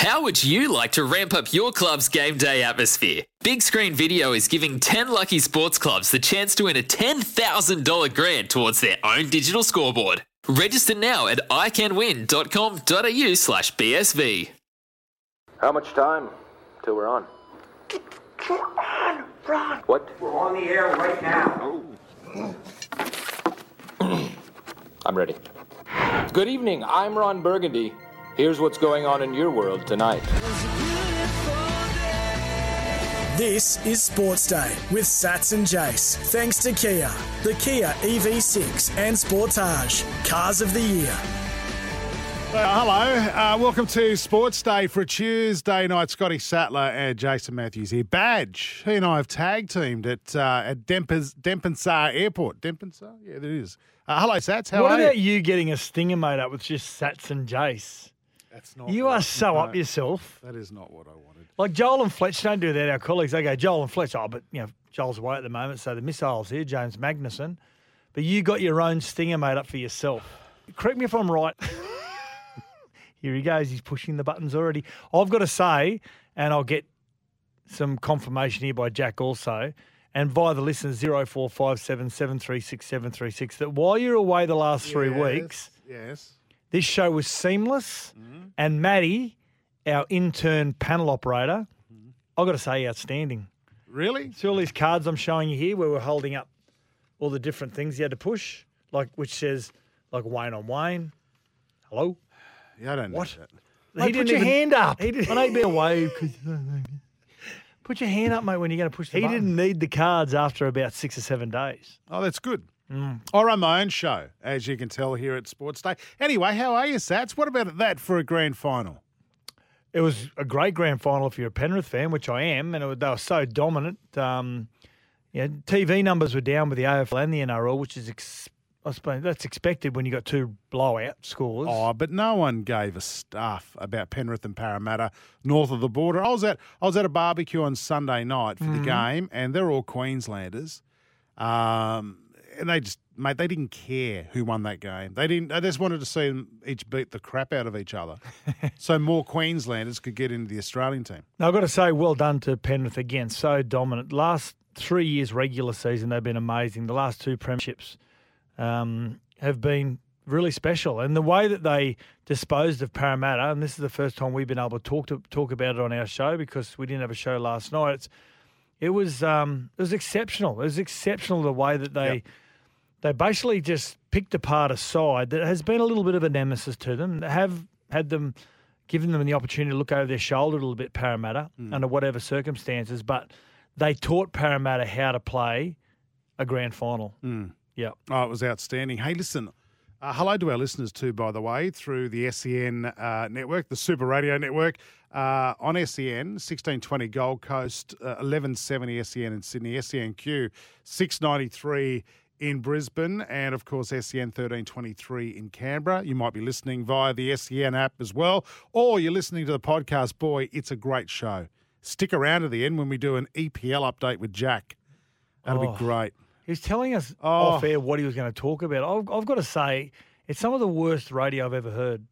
How would you like to ramp up your club's game day atmosphere? Big Screen Video is giving 10 lucky sports clubs the chance to win a $10,000 grant towards their own digital scoreboard. Register now at iCanWin.com.au slash BSV. How much time till we're on? What? We're on the air right now. I'm ready. Good evening. I'm Ron Burgundy. Here's what's going on in your world tonight. This is Sports Day with Sats and Jace. Thanks to Kia, the Kia EV6 and Sportage, cars of the year. Well, hello, uh, welcome to Sports Day for a Tuesday night. Scotty Sattler and Jason Matthews here. Badge, he and I have tag teamed at uh, at Dempens, Denpasar Airport. Denpasar, yeah, there it is. Uh, hello, Sats. How what are about you? you getting a stinger made up with just Sats and Jace? That's not. You are so up yourself. That is not what I wanted. Like Joel and Fletch don't do that. Our colleagues, they go, Joel and Fletch, oh, but, you know, Joel's away at the moment, so the missile's here, James Magnuson. But you got your own stinger made up for yourself. Correct me if I'm right. Here he goes. He's pushing the buttons already. I've got to say, and I'll get some confirmation here by Jack also, and via the listeners 0457 736 736, that while you're away the last three Yes, weeks, Yes. This show was seamless, Mm-hmm. and Maddie, our intern panel operator, Mm-hmm. I've got to say, outstanding. Really? See all these cards I'm showing you here where we're holding up all the different things you had to push, like which says, like Wayne on Wayne. Hello? Yeah, I don't know What? that. Mate, He put didn't your even- hand up. he didn't- I know be away. 'cause- Put your hand up, mate, when you're going to push the He button. didn't need the cards after about six or seven days. Oh, that's good. Mm. I run my own show, as you can tell here at Sports Day. Anyway, how are you, Sats? What about that for a grand final? It was a great grand final if you're a Penrith fan, which I am, and it was, they were so dominant. Um, yeah, TV numbers were down with the AFL and the NRL, which is, ex- I suppose, that's expected when you got two blowout scores. Oh, but no one gave a stuff about Penrith and Parramatta north of the border. I was at I was at a barbecue on Sunday night for Mm-hmm. the game, and they're all Queenslanders. Um, and they just mate, they didn't care who won that game. They didn't. They just wanted to see them each beat the crap out of each other, so more Queenslanders could get into the Australian team. Now, I've got to say, well done to Penrith again. So dominant. Last three years regular season, they've been amazing. The last two premierships um, have been really special, and the way that they disposed of Parramatta, and this is the first time we've been able to talk to talk about it on our show because we didn't have a show last night. It's it was um, it was exceptional. It was exceptional the way that they they basically just picked apart a side that has been a little bit of a nemesis to them. They Have had them given them the opportunity to look over their shoulder a little bit, Parramatta, under whatever circumstances, but they taught Parramatta how to play a grand final. Yeah. Oh, it was outstanding. Hey, listen. Uh, hello to our listeners too, by the way, through the SEN uh, network, the Super Radio Network, uh, on SEN, 1620 Gold Coast, uh, 1170 SEN in Sydney, SENQ 693 in Brisbane, and of course SEN 1323 in Canberra. You might be listening via the SEN app as well, or you're listening to the podcast. Boy, it's a great show. Stick around to the end when we do an EPL update with Jack. That'll Oh. be great. He's telling us Oh. off air what he was going to talk about. I've, I've got to say, it's some of the worst radio I've ever heard.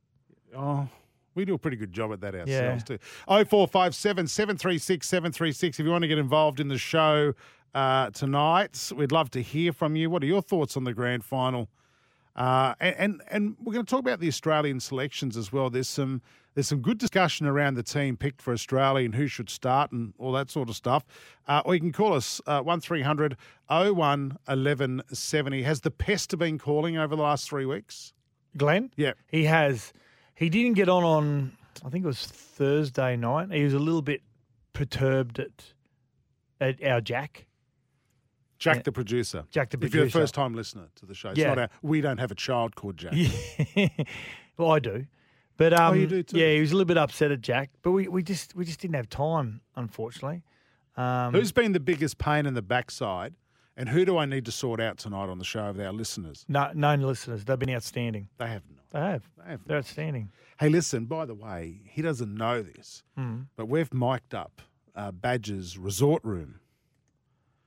Oh, we do a pretty good job at that ourselves Yeah. too. Oh four five seven seven three six seven three six. If you want to get involved in the show uh, tonight, we'd love to hear from you. What are your thoughts on the grand final? Uh, and, and and we're going to talk about the Australian selections as well. There's some there's some good discussion around the team picked for Australia and who should start and all that sort of stuff. Uh, or you can call us uh, one 01 1170. Has the pest been calling over the last three weeks? Glenn? Yeah. He has. He didn't get on on, I think it was Thursday night. He was a little bit perturbed at, at our Jack. Jack, the producer. Jack, the producer. If you're a first time listener to the show, it's Yeah. not our, we don't have a child called Jack. well, I do. But um, Oh, you do too? yeah, he was a little bit upset at Jack, but we, we just we just didn't have time, unfortunately. Um, Who's been the biggest pain in the backside, and who do I need to sort out tonight on the show with our listeners? no, known listeners? They've been outstanding. They have not. They have. They have They're not. outstanding. Hey, listen. By the way, he doesn't know this, Hmm. but we've mic'd up uh, Badger's resort room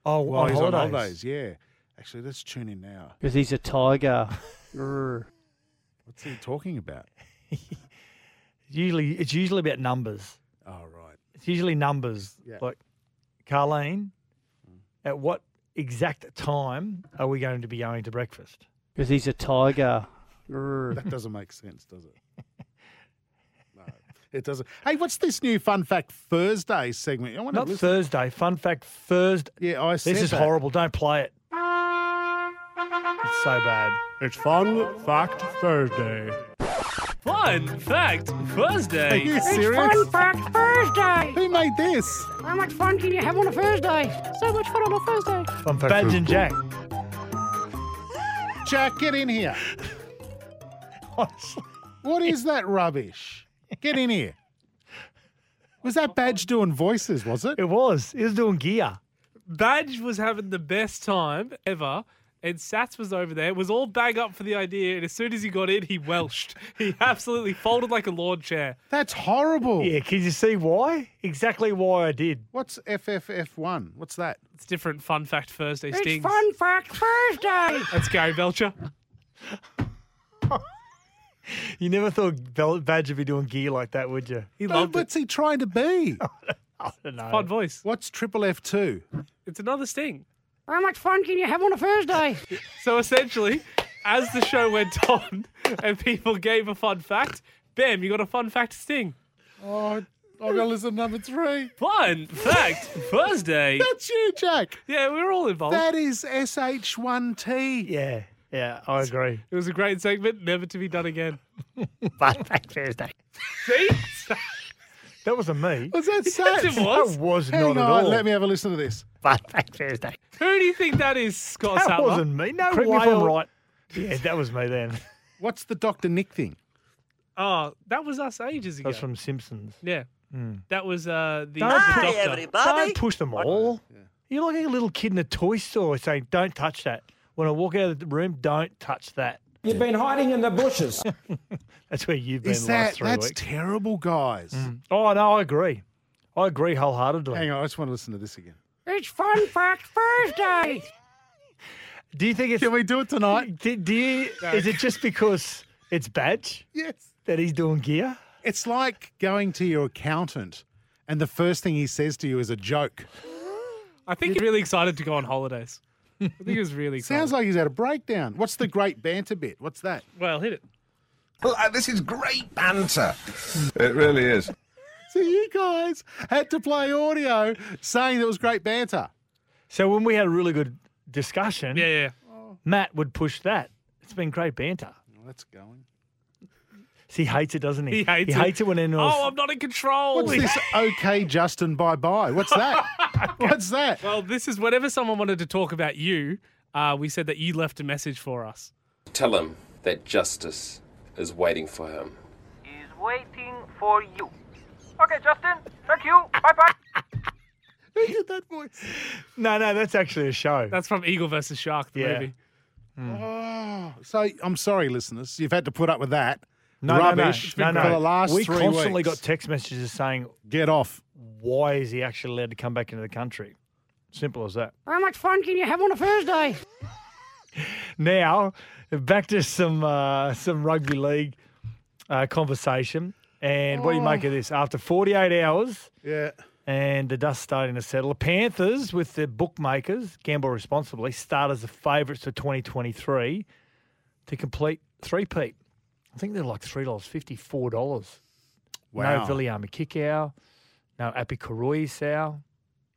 Oh, while on he's holidays. on holidays. Yeah. Actually, let's tune in now. Because he's a tiger. Grr. What's he talking about? Usually, it's usually about numbers. Oh, right. It's usually numbers. Yeah. Like, Carlene, mm. at what exact time are we going to be going to breakfast? Because he's a tiger. Grr. That doesn't make sense, does it? No, it doesn't. Hey, what's this new Fun Fact Thursday segment? I want Not to listen. Thursday. Fun fact Thursday. Yeah, I said This is that. horrible. Don't play it. It's so bad. It's Fun Fact Thursday. Fun fact Thursday. Are Thursday. you serious? Fact Thursday. Who made this? How much fun can you have on a Thursday? So much fun on a Thursday. Fun fact Badge and Jack. Jack, get in here. Honestly. What is that rubbish? Get in here. Was that Badge doing voices, was it? It was. He was doing gear. Badge was having the best time ever. And Sats was over there, was all bang up for the idea, and as soon as he got in, he welched. He absolutely folded like a lawn chair. That's horrible. Yeah, can you see why? Exactly why I did. What's FFF1? What's that? It's different fun fact Thursday stings. It's Fun Fact Thursday. That's Gary Belcher. You never thought Bel- Badge would be doing gear like that, would you? He No, loved it. what's he trying to be? I don't know. Fun voice. What's Triple F2? It's another sting. How much fun can you have on a Thursday? So essentially, as the show went on and people gave a fun fact, bam, you got a fun fact sting. Oh, I'm going to listen to number three. Fun fact Thursday. That's you, Jack. Yeah, we were all involved. That is SH1T. Yeah, yeah, I agree. It was a great segment, never to be done again. Fun fact Thursday. See? That wasn't me. Was that Yes, it was. That was Hang not at all. let me have a listen to this. Fun fact Thursday. Who do you think that is, Scott That Sattler? wasn't me. No Correct me if I'm I'm right. Yeah, that was me then. What's the Dr. Nick thing? Oh, that was us ages ago. That's from Simpsons. yeah. That was uh, the, Don't, the doctor. don't push them all. You're like a little kid in a toy store saying, "Don't touch that." When I walk out of the room, don't touch that. You've been hiding in the bushes. That's where you've been Is the last that three that's weeks. terrible, guys? Mm. oh no, I agree. I agree wholeheartedly. Hang on, I just want to listen to this again. It's Fun Fact Thursday. Do you think it's? Can we do it tonight? Do, do you? Is it just because it's badge Yes. that he's doing gear? It's like going to your accountant and the first thing he says to you is a joke. I think he's really excited to go on holidays. I think he was really excited. Sounds like he's had a breakdown. What's the great banter bit? What's that? Well, hit it. Well, uh, this is great banter. it really is. So you guys had to play audio saying that it was great banter. So when we had a really good discussion, Yeah, yeah. Matt would push that. It's been great banter. Well, that's going. See, he hates it, doesn't he? He hates he it. hates it when anyone else. Oh, I'm not in control. What's this? Okay, Justin, bye bye. What's that? What's that? Well, this is whenever someone wanted to talk about you, uh, we said that you left a message for us. Tell him that justice is waiting for him. Is waiting for you. Okay, Justin. Thank you. Bye bye. Who did that voice? No, no, that's actually a show. That's from Eagle versus Shark, the Yeah. movie. Oh, so I'm sorry, listeners. You've had to put up with that. No, Rubbish no, no, no, for the last we three constantly weeks. got text messages saying, Get off. "Why is he actually allowed to come back into the country?" Simple as that. How much fun can you have on a Thursday? Now, back to some uh, some rugby league uh, conversation. And what do you make of this? After 48 hours Yeah. and the dust starting to settle, the Panthers, with the bookmakers, gamble responsibly, start as the favourites for 2023 to complete three-peat. I think they're like $3.50, $4. Wow. No Viliame Kikau, no Api Koroisau.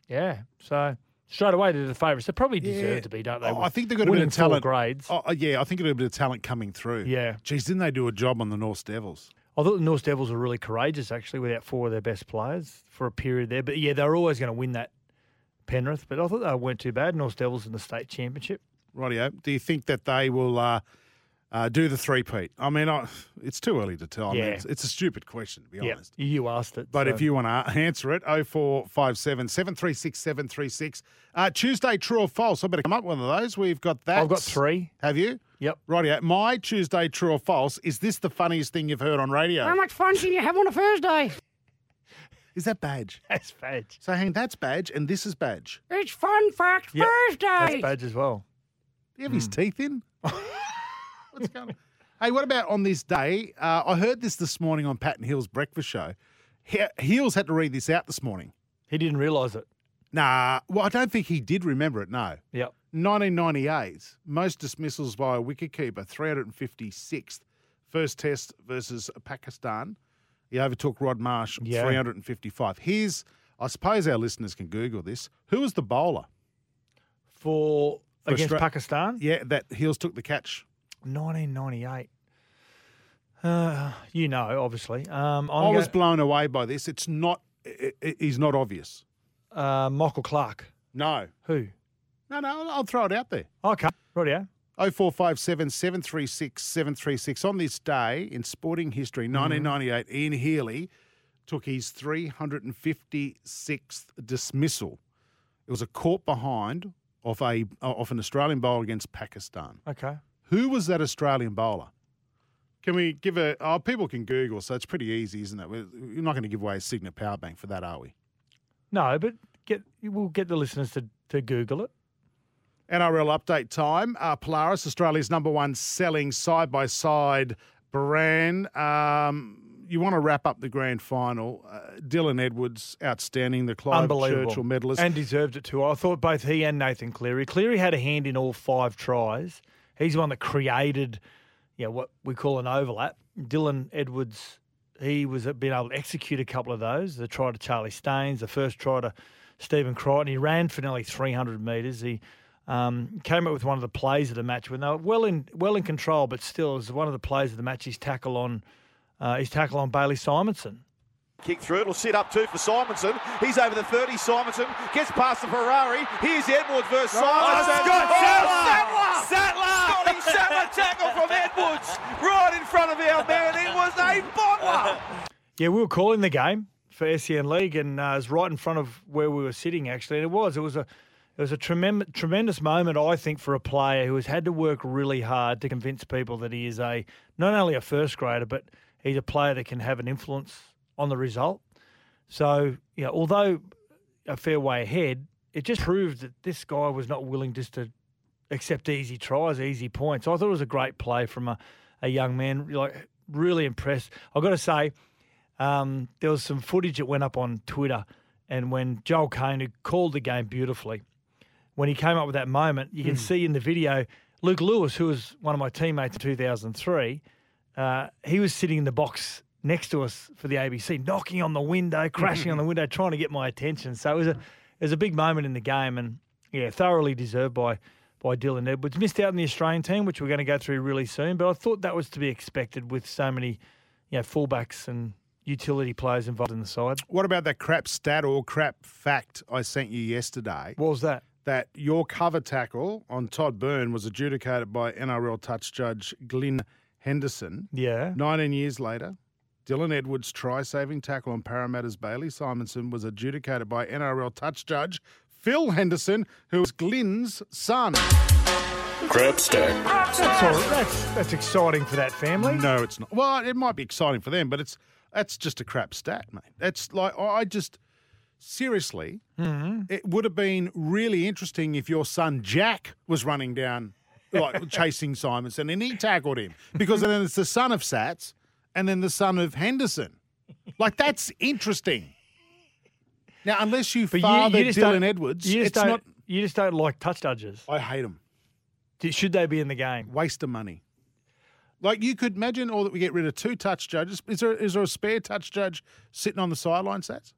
Yeah, so straight away they're the favourites. They probably deserve Yeah. to be, don't they? Oh, I think they've got a bit of talent. grades. Oh, yeah, I think they've got a bit of talent coming through. Yeah. Geez, didn't they do a job on the North Devils? I thought the North Devils were really courageous, actually, without four of their best players for a period there. But yeah, they were always going to win that Penrith. But I thought they weren't too bad. North Devils in the state championship. Rightio. Do you think that they will uh, uh, do the three-peat? I mean, I, it's too early to tell. I mean, Yeah. it's, it's a stupid question, to be Yeah, honest. you asked it. But so- if you want to answer it, 0457 736 736. Uh, Tuesday, true or false? I better come up with one of those. We've got that. I've got three. Have you? Yep. Rightio. My Tuesday, true or false? Is this the funniest thing you've heard on radio? How much fun can you have on a Thursday? Is that badge? That's badge. So hang, that's badge, and this is badge. It's Fun Fact Yep, Thursday. That's badge as well. Do you have his teeth in? What's going on? Hey, what about on this day? Uh, I heard this this morning on Pat and Hill's breakfast show. He- Heals had to read this out this morning. He didn't realise it. Nah, well, I don't think he did remember it. No. Yep. 1998, most dismissals by a wicketkeeper, 356th. First test versus Pakistan. He overtook Rod Marsh, Yeah. 355. Here's, I suppose our listeners can Google this. Who was the bowler? For, For against Austra- Pakistan, Yeah, that Heals took the catch. 1998. Uh, you know, obviously. Um, i was go- blown away by this. It's not, i i- he's not obvious. uh, Michael Clarke. No. Who? No, no, I'll- I'll throw it out there. Okay, rightio. 0457 736 736. On this day in sporting history, 1998, Ian Healy took his 356th dismissal. It was a caught behind off a, of an Australian bowler against Pakistan. Okay. Who was that Australian bowler? Can we give a. Oh, people can Google, so it's pretty easy, isn't it? We're we're not going to give away a Cygnett Power Bank for that, are we? No, but get we'll get the listeners to, to Google it. NRL update time. Uh, Polaris, Australia's number one selling side by side brand. Um, you want to wrap up the grand final. Uh, Dylan Edwards, outstanding, the Clive. Churchill medalist. And deserved it too. I thought both he and Nathan Cleary. Cleary had a hand in all five tries. He's the one that created, you know, what we call an overlap. Dylan Edwards, he was been able to execute a couple of those. The try to Charlie Staines, the first try to Stephen Crichton. He ran for nearly 300 metres. He um, came up with one of the plays of the match when they were well in well in control, but still, it was one of the plays of the match. His tackle on uh, his tackle on Bailey Simonsson. Kick through, it'll sit up two for Simonsson. He's over the 30. Simonsson gets past the Ferrari. Here's Edwards versus Simonsson. Scott Oh, Sattler! Sattler! Sattler tackle from Edwards right in front of our man. It was a bottler. Yeah, we were calling the game for SEN League, and uh, it was right in front of where we were sitting. Actually, and it was. It was a. It was a tremendous, tremendous moment, I think, for a player who has had to work really hard to convince people that he is a not only a first grader, but he's a player that can have an influence on the result. So, you know, although a fair way ahead, it just proved that this guy was not willing just to accept easy tries, easy points. I thought it was a great play from a, a young man. Like really impressed. I've got to say, um, there was some footage that went up on Twitter, and when Joel Caine, who called the game beautifully, when he came up with that moment, you can Hmm. see in the video Luke Lewis, who was one of my teammates in 2003, uh, he was sitting in the box next to us for the ABC, knocking on the window, crashing on the window, trying to get my attention. So it was a it was a big moment in the game, and yeah, thoroughly deserved by by Dylan Edwards. Missed out in the Australian team, which we're going to go through really soon, but I thought that was to be expected with so many, you know, fullbacks and utility players involved in the side. What about that crap stat or crap fact I sent you yesterday? What was that? That your cover tackle on Todd Byrne was adjudicated by NRL touch judge Glyn Henderson. Yeah. 19 years later, Dylan Edwards' try saving tackle on Parramatta's Bailey Simonsson was adjudicated by NRL touch judge Phil Henderson, who is was Glyn's son. Crap stack. That's all, that's that's exciting for that family. No, it's not. Well, it might be exciting for them, but it's that's just a crap stat, mate. That's like I just seriously, mm-hmm. it would have been really interesting if your son Jack was running down, like chasing Simonsson, and he tackled him because then it's the son of Sats and then the son of Henderson. Like that's interesting. Now, unless you But father just Dylan don't- Edwards, you just it's don't. You just don't like touch judges. I hate them. Should they be in the game? Waste of money. Like you could imagine, all that we get rid of two touch judges. Is there is there a spare touch judge sitting on the sideline, Sats?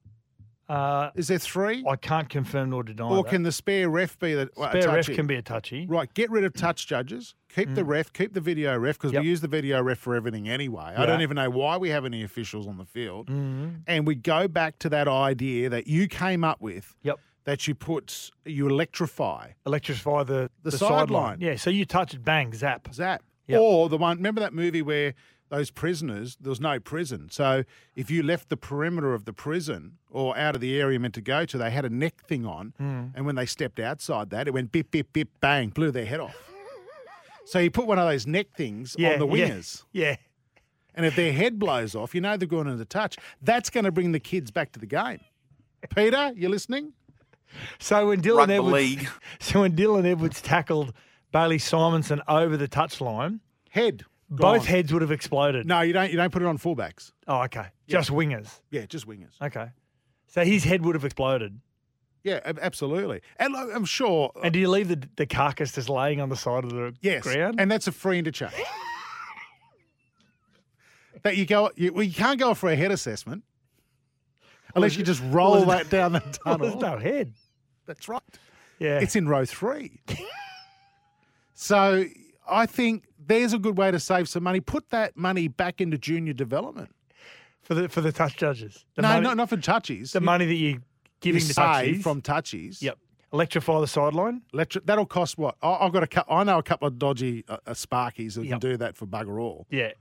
Uh, Is there three? I can't confirm nor deny. Or that. can the spare ref be the well, spare ref can be a touchy? Right, get rid of touch judges. Keep the ref, keep the video ref because Yep. we use the video ref for everything anyway. I don't even know why we have any officials on the field. Mhm. And we go back to that idea that you came up with. Yep. That you put you electrify Electrify the The sideline. sideline. Yeah, so you touch it, bang, zap. zap. Or the one, remember that movie where those prisoners, there was no prison. So if you left the perimeter of the prison or out of the area you're meant to go to, they had a neck thing on. Mm. And when they stepped outside that, it went bip, bip, bip, bang, blew their head off. So you put one of those neck things Yeah, on the yeah, wingers. Yeah. And if their head blows off, you know they're going into touch. That's going to bring the kids back to the game. Peter, you listening? So when Dylan Rugby Edwards, league. so when Dylan Edwards tackled Bailey Simonsson over the touchline, head, both gone. heads would have exploded. No, you don't. You don't put it on fullbacks. Oh, okay. Just wingers. Yeah, just wingers. Okay. So his head would have exploded. Yeah, ab- absolutely. And look, I'm sure. Uh and do you leave the, the carcass just laying on the side of the Yes, ground? and that's a free interchange. that you go, you, well, you can't go for a head assessment unless you just roll Well, that down the Well, tunnel. there's no head. That's right. Yeah. It's in row three. so I think there's a good way to save some money. Put that money back into junior development. for the for the touch judges. The no, money, not, not for touchies. the money that you giving you the save touchies from touchies. Yep. Electrify the sideline. Electri- that'll cost what? I, I've got a cou- I know a couple of dodgy uh, uh, Sparkies who Yep. can do that for bugger all. Yeah.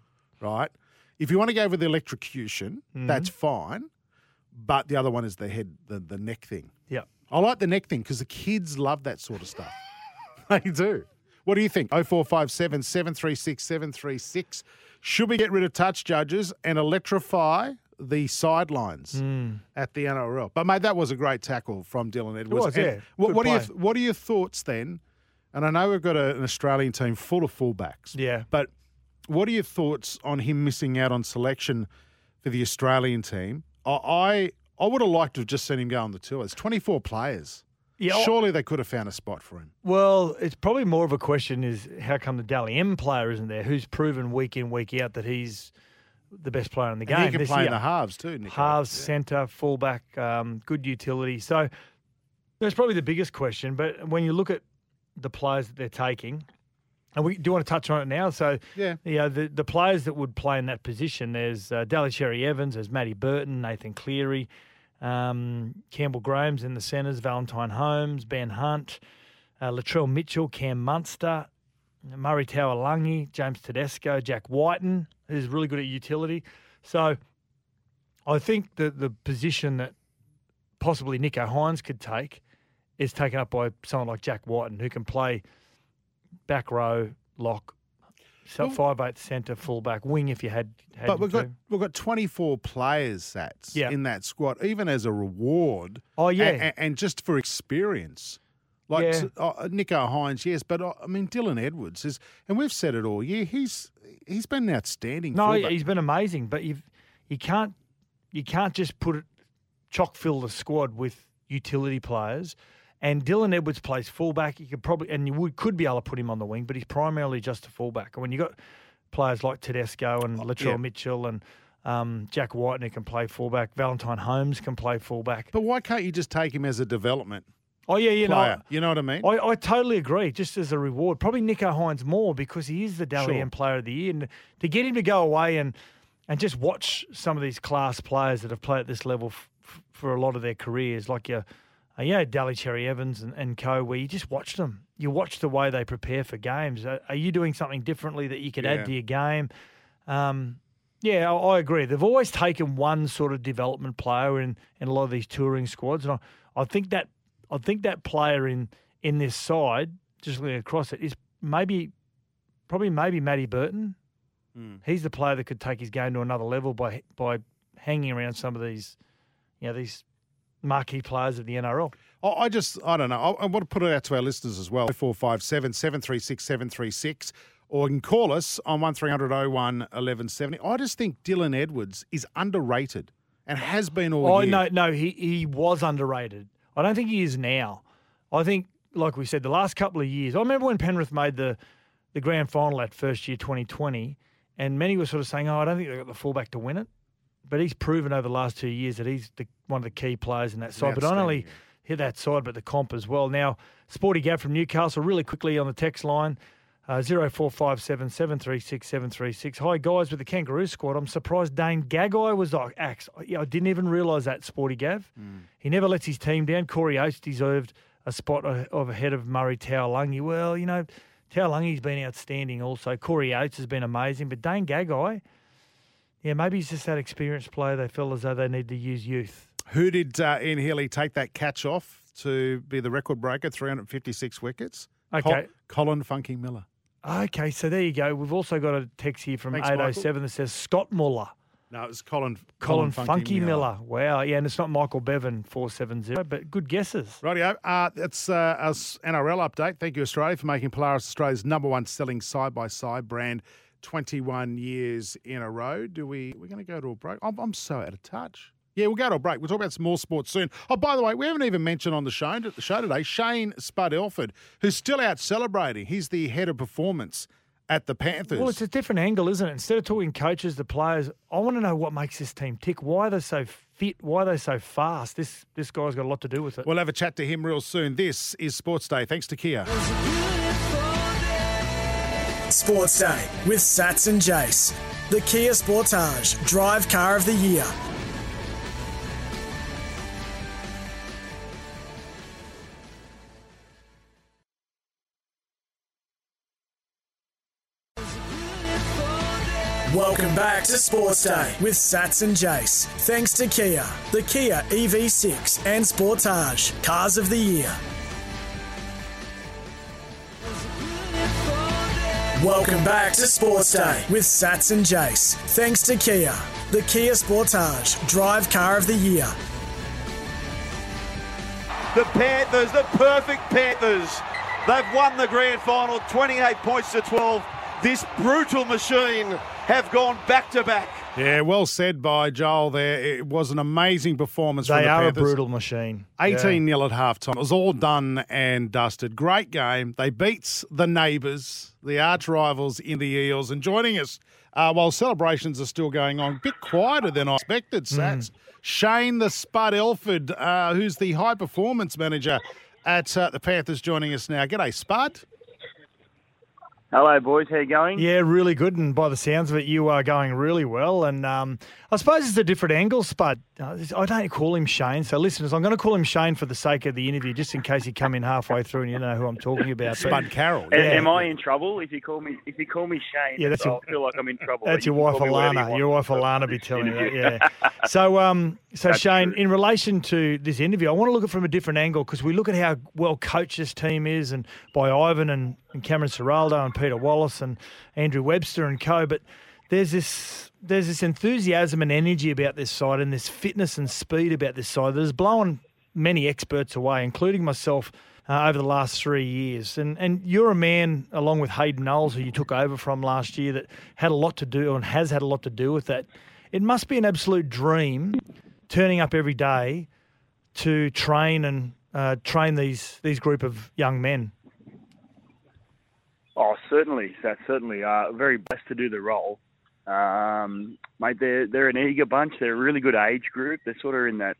Right. If you want to go with the electrocution, Mhm. that's fine. But the other one is the head, the, the neck thing. Yep. I like the neck thing because the kids love that sort of stuff. they do. What do you think? 0457 736 736. Should we get rid of touch judges and electrify the sidelines Mm. at the NRL? But, mate, that was a great tackle from Dylan Edwards. was, yeah. What, what, are your, what are your thoughts then? And I know we've got a, an Australian team full of fullbacks. Yeah. But what are your thoughts on him missing out on selection for the Australian team? I I, I would have liked to have just seen him go on the tour. There's 24 players. Yeah, Surely they could have found a spot for him. Well, it's probably more of a question is how come the Dally M player isn't there? Who's proven week in week out that he's the best player in the game? And he can this play in the halves too, halves, centre, fullback, um, good utility. So that's probably the biggest question. But when you look at the players that they're taking, and we do want to touch on it now. So Yeah. yeah, the the players that would play in that position. There's uh, Daly Cherry Evans, there's Matty Burton, Nathan Cleary, um, Campbell Graham's in the centres, Valentine Holmes, Ben Hunt, uh, Latrell Mitchell, Cam Munster, Murray Taulagi, James Tedesco, Jack Wighton, who's really good at utility. So I think that the position that possibly Nicho Hynes could take is taken up by someone like Jack Wighton, who can play back row, lock, so five eight centre, fullback, wing if you had. had But we've to. got we've got 24 players, Sats, Yeah. in that squad, even as a reward. Oh, yeah. and, and just for experience. Like Yeah. uh, Nicho Hynes, yes, but uh, I mean Dylan Edwards is, and we've said it all year. He's he's been outstanding. No, fullback. he's been amazing, but you you can't you can't just put it chock fill the squad with utility players. And Dylan Edwards plays fullback. You could probably and you would could be able to put him on the wing, but he's primarily just a fullback. And when you got players like Tedesco and Latrell Oh, yeah. Mitchell and um, Jack who can play fullback, Valentine Holmes can play fullback. But why can't you just take him as a development? Oh yeah, you player? know, you know what I mean? I, I totally agree. Just as a reward, probably Nicho Hynes more because he is the Dally Sure. Player of the Year, and to get him to go away and and just watch some of these class players that have played at this level f- f- for a lot of their careers, like your, uh, you know, Daly Cherry Evans and, and co, where you just watch them. You watch the way they prepare for games. Are, are you doing something differently that you could Yeah. add to your game? Um, yeah, I, I agree. They've always taken one sort of development player in, in a lot of these touring squads, and I, I think that I think that player in in this side, just looking across it, is maybe probably maybe Matty Burton. Mm. He's the player that could take his game to another level by by hanging around some of these, you know, these marquee players of the NRL. I I just, I don't know. I, I want to put it out to our listeners as well. 457 736 736. Or you can call us on 1300 01 1170. I just think Dylan Edwards is underrated and has been all Oh year. no, no, he he was underrated. I don't think he is now. I think, like we said, the last couple of years. I remember when Penrith made the the grand final that first year, 2020, and many were sort of saying, "Oh, I don't think they got the fullback to win it." But he's proven over the last two years that he's the, one of the key players in that side. But not only hit that side, but the comp as well. Now, Sporty Gav from Newcastle, really quickly on the text line. Uh, 0457 736 736. Hi, guys, with the Kangaroo squad. I'm surprised Dane Gagai was like axe. I didn't even realise that, Sporty Gav. He never lets his team down. Corey Oates deserved a spot of ahead of Murray Taulagi. Well, you know, Taulagi's been outstanding also. Corey Oates has been amazing. But Dane Gagai, yeah, maybe he's just that experienced player they feel as though they need to use youth. Who did uh, Ian Healy take that catch off to be the record breaker, 356 wickets? Okay. Colin Funky Miller. Okay, so there you go. We've also got a text here from Thanks, 807 that says Scott Muller. No, it was Colin. Colin, Funky, Miller. Wow. Yeah, and it's not Michael Bevan 470, but good guesses. Rightio. Uh, that's uh, our NRL update. Thank you, Australia, for making Polaris Australia's number one selling side by side brand 21 years in a row. Do we, we're going to go to a break? I'm, I'm so out of touch. Yeah, we'll go to a break. We'll talk about some more sports soon. Oh, by the way, we haven't even mentioned on the show, the show today Shane Spud Elford, who's still out celebrating. He's the head of performance at the Panthers. Well, it's a different angle, isn't it? Instead of talking coaches, the players, I want to know what makes this team tick. Why are they so fit? Why are they so fast? This this guy's got a lot to do with it. We'll have a chat to him real soon. This is Sports Day. Thanks to Kia. Sports Day with Sats and Jace. The Kia Sportage Drive Car of the Year. Welcome back to Sports Day with Sats and Jace. Thanks to Kia, the Kia EV6 and Sportage Cars of the Year. Welcome back to Sports Day with Sats and Jace. Thanks to Kia, the Kia Sportage Drive Car of the Year. The Panthers, the perfect Panthers. They've won the grand final 28 points to 12. This brutal machine have gone back to back. Yeah, well said by Joel there. It was an amazing performance from They the are Panthers. a brutal machine. 18 nil at halftime. It was all done and dusted. Great game. They beat the neighbours, the arch rivals in the Eels. And joining us uh, while celebrations are still going on, a bit quieter than I expected, Sats. Shane the Spud Elford, uh, who's the high performance manager at uh, the Panthers, joining us now. G'day, Spud. Hello, boys. How you going? Yeah, really good. And by the sounds of it, you are going really well. And um, I suppose it's a different angle, Spud. I don't call him Shane. So, listeners, I'm going to call him Shane for the sake of the interview, just in case you come in halfway through and you don't know who I'm talking about. But- Spud Carroll. A- Am I in trouble if you call me if you call me Shane? Yeah, that's your- I feel like I'm in trouble. That's You your wife call me whatever you Alana. Your wife Alana be telling you that. Yeah. So, um, so That's Shane, in relation to this interview, I want to look at it from a different angle because we look at how well coached this team is, and by Ivan and, and Cameron Ciraldo and Peter Wallace and Andrew Webster and co. But there's this there's this enthusiasm and energy about this side, and this fitness and speed about this side that has blown many experts away, including myself. Uh, over the last three years, and and you're a man along with Hayden Knowles, who you took over from last year, that had a lot to do and has had a lot to do with that. It must be an absolute dream, turning up every day to train and uh, train these these group of young men. Oh, certainly, that's certainly uh, very blessed to do the role. Um, mate, they're they're an eager bunch. They're a really good age group. They're sort of in that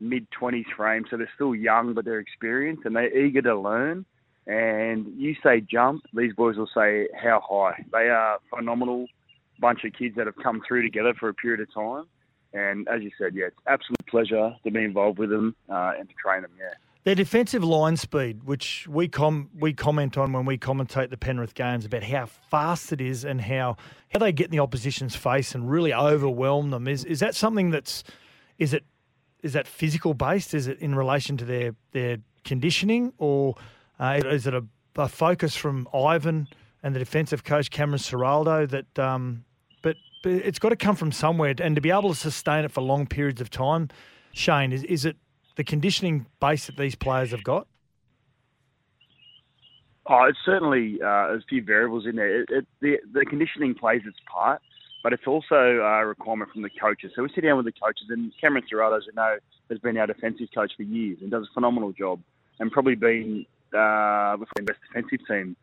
mid twenties frame, so they're still young, but they're experienced and they're eager to learn. And you say jump, these boys will say how high. They are a phenomenal bunch of kids that have come through together for a period of time. And as you said, yeah, it's absolute pleasure to be involved with them uh, and to train them. Yeah. Their defensive line speed, which we com- we comment on when we commentate the Penrith games, about how fast it is and how how they get in the opposition's face and really overwhelm them. Is is that something that's is it is that physical based? Is it in relation to their their conditioning, or uh, is it a, a focus from Ivan and the defensive coach Cameron Ciraldo that? Um, but, but it's got to come from somewhere, and to be able to sustain it for long periods of time. Shane, is is it the conditioning base that these players have got? Oh, it's certainly uh, there's a few variables in there. It, it, the the conditioning plays its part, but it's also a requirement from the coaches. So we sit down with the coaches, and Cameron Ciraldo, as you know, has been our defensive coach for years and does a phenomenal job, and probably been uh, the best defensive team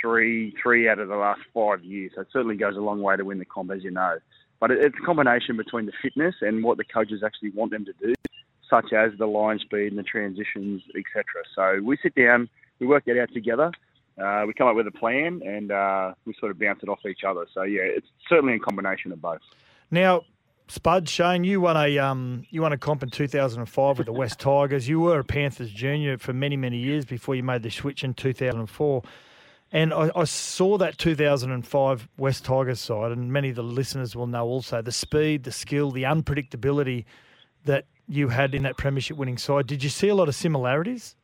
three three out of the last five years. So it certainly goes a long way to win the comp, as you know. But it, it's a combination between the fitness and what the coaches actually want them to do, such as the line speed and the transitions, etc. So we sit down, we work that out together. Uh, we come up with a plan and uh, we sort of bounce it off each other. So yeah, it's certainly a combination of both. Now, Spud, Shane, you won a um, you won a comp in 2005 with the West Tigers. You were a Panthers junior for many many years before you made the switch in 2004. And I, I saw that 2005 West Tigers side, and many of the listeners will know also the speed, the skill, the unpredictability that you had in that premiership winning side. Did you see a lot of similarities?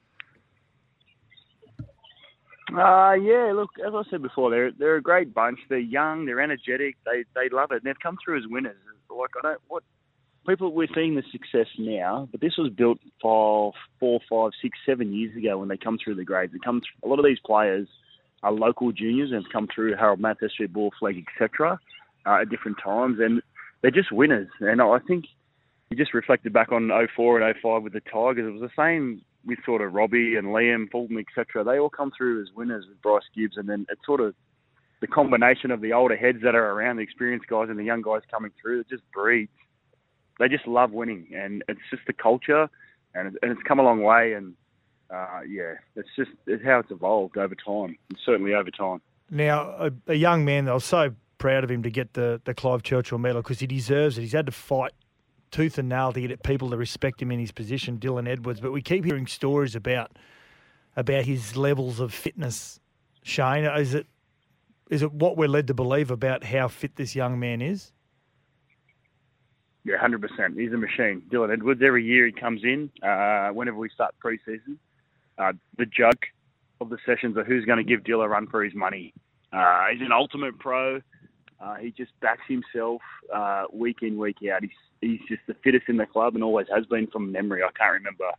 Uh, yeah, look, as I said before, they're they're a great bunch. They're young, they're energetic, they they love it, and they've come through as winners. Like I don't what people we're seeing the success now, but this was built for four, five, six, seven years ago when they come through the grades. They come through, a lot of these players are local juniors and have come through Harold Matthews, Ball Flegg, etc. Uh, at different times, and they're just winners. And I think you just reflected back on 04 and 05 with the Tigers. It was the same with sort of Robbie and Liam, Fulton, etc. They all come through as winners with Bryce Gibbs, and then it's sort of the combination of the older heads that are around, the experienced guys, and the young guys coming through. It just breeds. They just love winning, and it's just the culture, and, and it's come a long way. And uh, yeah, it's just it's how it's evolved over time, and certainly over time. Now, a, a young man, I was so proud of him to get the, the Clive Churchill medal because he deserves it. He's had to fight tooth and nail to get people to respect him in his position, Dylan Edwards. But we keep hearing stories about about his levels of fitness. Shane, is it is it what we're led to believe about how fit this young man is? Yeah, hundred percent. He's a machine. Dylan Edwards. Every year he comes in. Uh, whenever we start preseason, uh, the joke of the sessions are who's going to give Dylan a run for his money. Uh, he's an ultimate pro. Uh, he just backs himself uh, week in, week out. He's he's just the fittest in the club and always has been from memory. I can't remember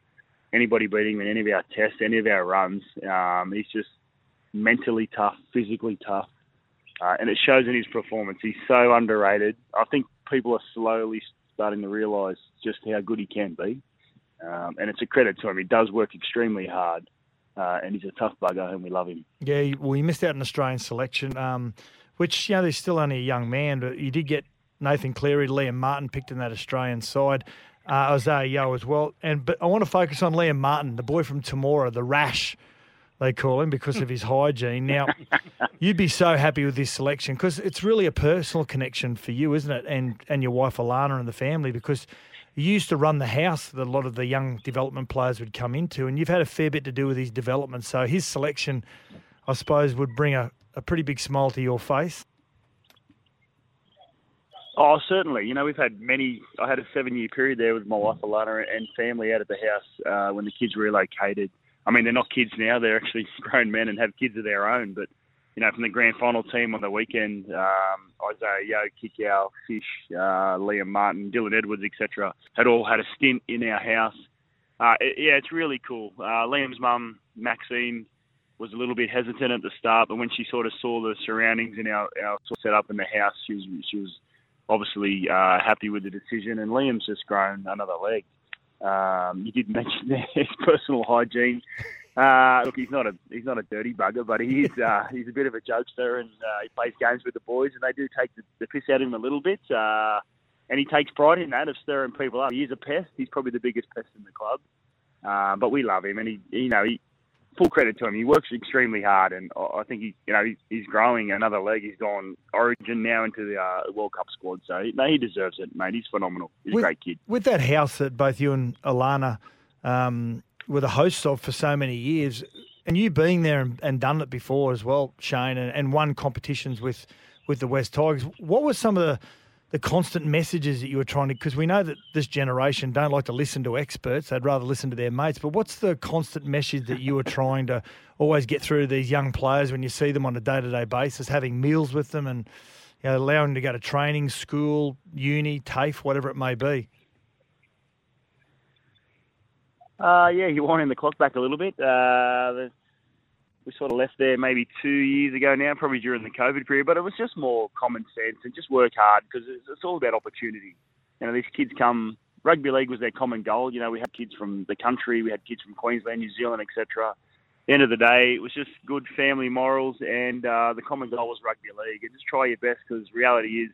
anybody beating him in any of our tests, any of our runs. Um, he's just mentally tough, physically tough, uh, and it shows in his performance. He's so underrated. I think people are slowly starting to realise just how good he can be, um, and it's a credit to him. He does work extremely hard, uh, and he's a tough bugger, and we love him. Yeah, well, he missed out on Australian selection, um, which you know he's still only a young man, but you did get Nathan Cleary, Liam Martin picked in that Australian side. Uh, Isaiah Yeo as well. And but I want to focus on Liam Martin, the boy from Temora, the rash they call him because of his hygiene. Now, you'd be so happy with this selection because it's really a personal connection for you, isn't it? And and your wife Alana and the family because you used to run the house that a lot of the young development players would come into, and you've had a fair bit to do with his development. So his selection, I suppose, would bring a, a pretty big smile to your face. Oh, certainly. You know, we've had many. I had a seven-year period there with my wife Alana and family out of the house uh, when the kids relocated. I mean, they're not kids now; they're actually grown men and have kids of their own. But you know, from the grand final team on the weekend, um, Isaiah Yeo, Kikau, Fish, uh, Liam Martin, Dylan Edwards, etc., had all had a stint in our house. Uh, it, yeah, it's really cool. Uh, Liam's mum, Maxine, was a little bit hesitant at the start, but when she sort of saw the surroundings in our, our setup in the house, she was she was obviously uh, happy with the decision. And Liam's just grown another leg. Um, you did mention there his personal hygiene. Uh, look, he's not a he's not a dirty bugger, but he is uh, he's a bit of a jokester, and uh, he plays games with the boys, and they do take the, the piss out of him a little bit. Uh, and he takes pride in that of stirring people up. He is a pest. He's probably the biggest pest in the club. Uh, but we love him, and he, you know, he, full credit to him. He works extremely hard, and I think he, you know, he's growing another leg. He's gone Origin now into the uh, World Cup squad, so no, he deserves it, mate. He's phenomenal. He's with, a great kid. With that house that both you and Alana um, were the hosts of for so many years, and you being there and, and done it before as well, Shane, and, and won competitions with with the West Tigers. What were some of the the constant messages that you were trying to because we know that this generation don't like to listen to experts they'd rather listen to their mates but what's the constant message that you were trying to always get through to these young players when you see them on a day-to-day basis having meals with them and you know, allowing them to go to training school uni tafe whatever it may be? Uh, yeah you're winding the clock back a little bit. Uh, we sort of left there maybe two years ago now, probably during the COVID period. But it was just more common sense and just work hard because it's, it's all about opportunity. You know, these kids come. Rugby league was their common goal. You know, we had kids from the country, we had kids from Queensland, New Zealand, etc. End of the day, it was just good family morals, and uh, the common goal was rugby league. And just try your best because reality is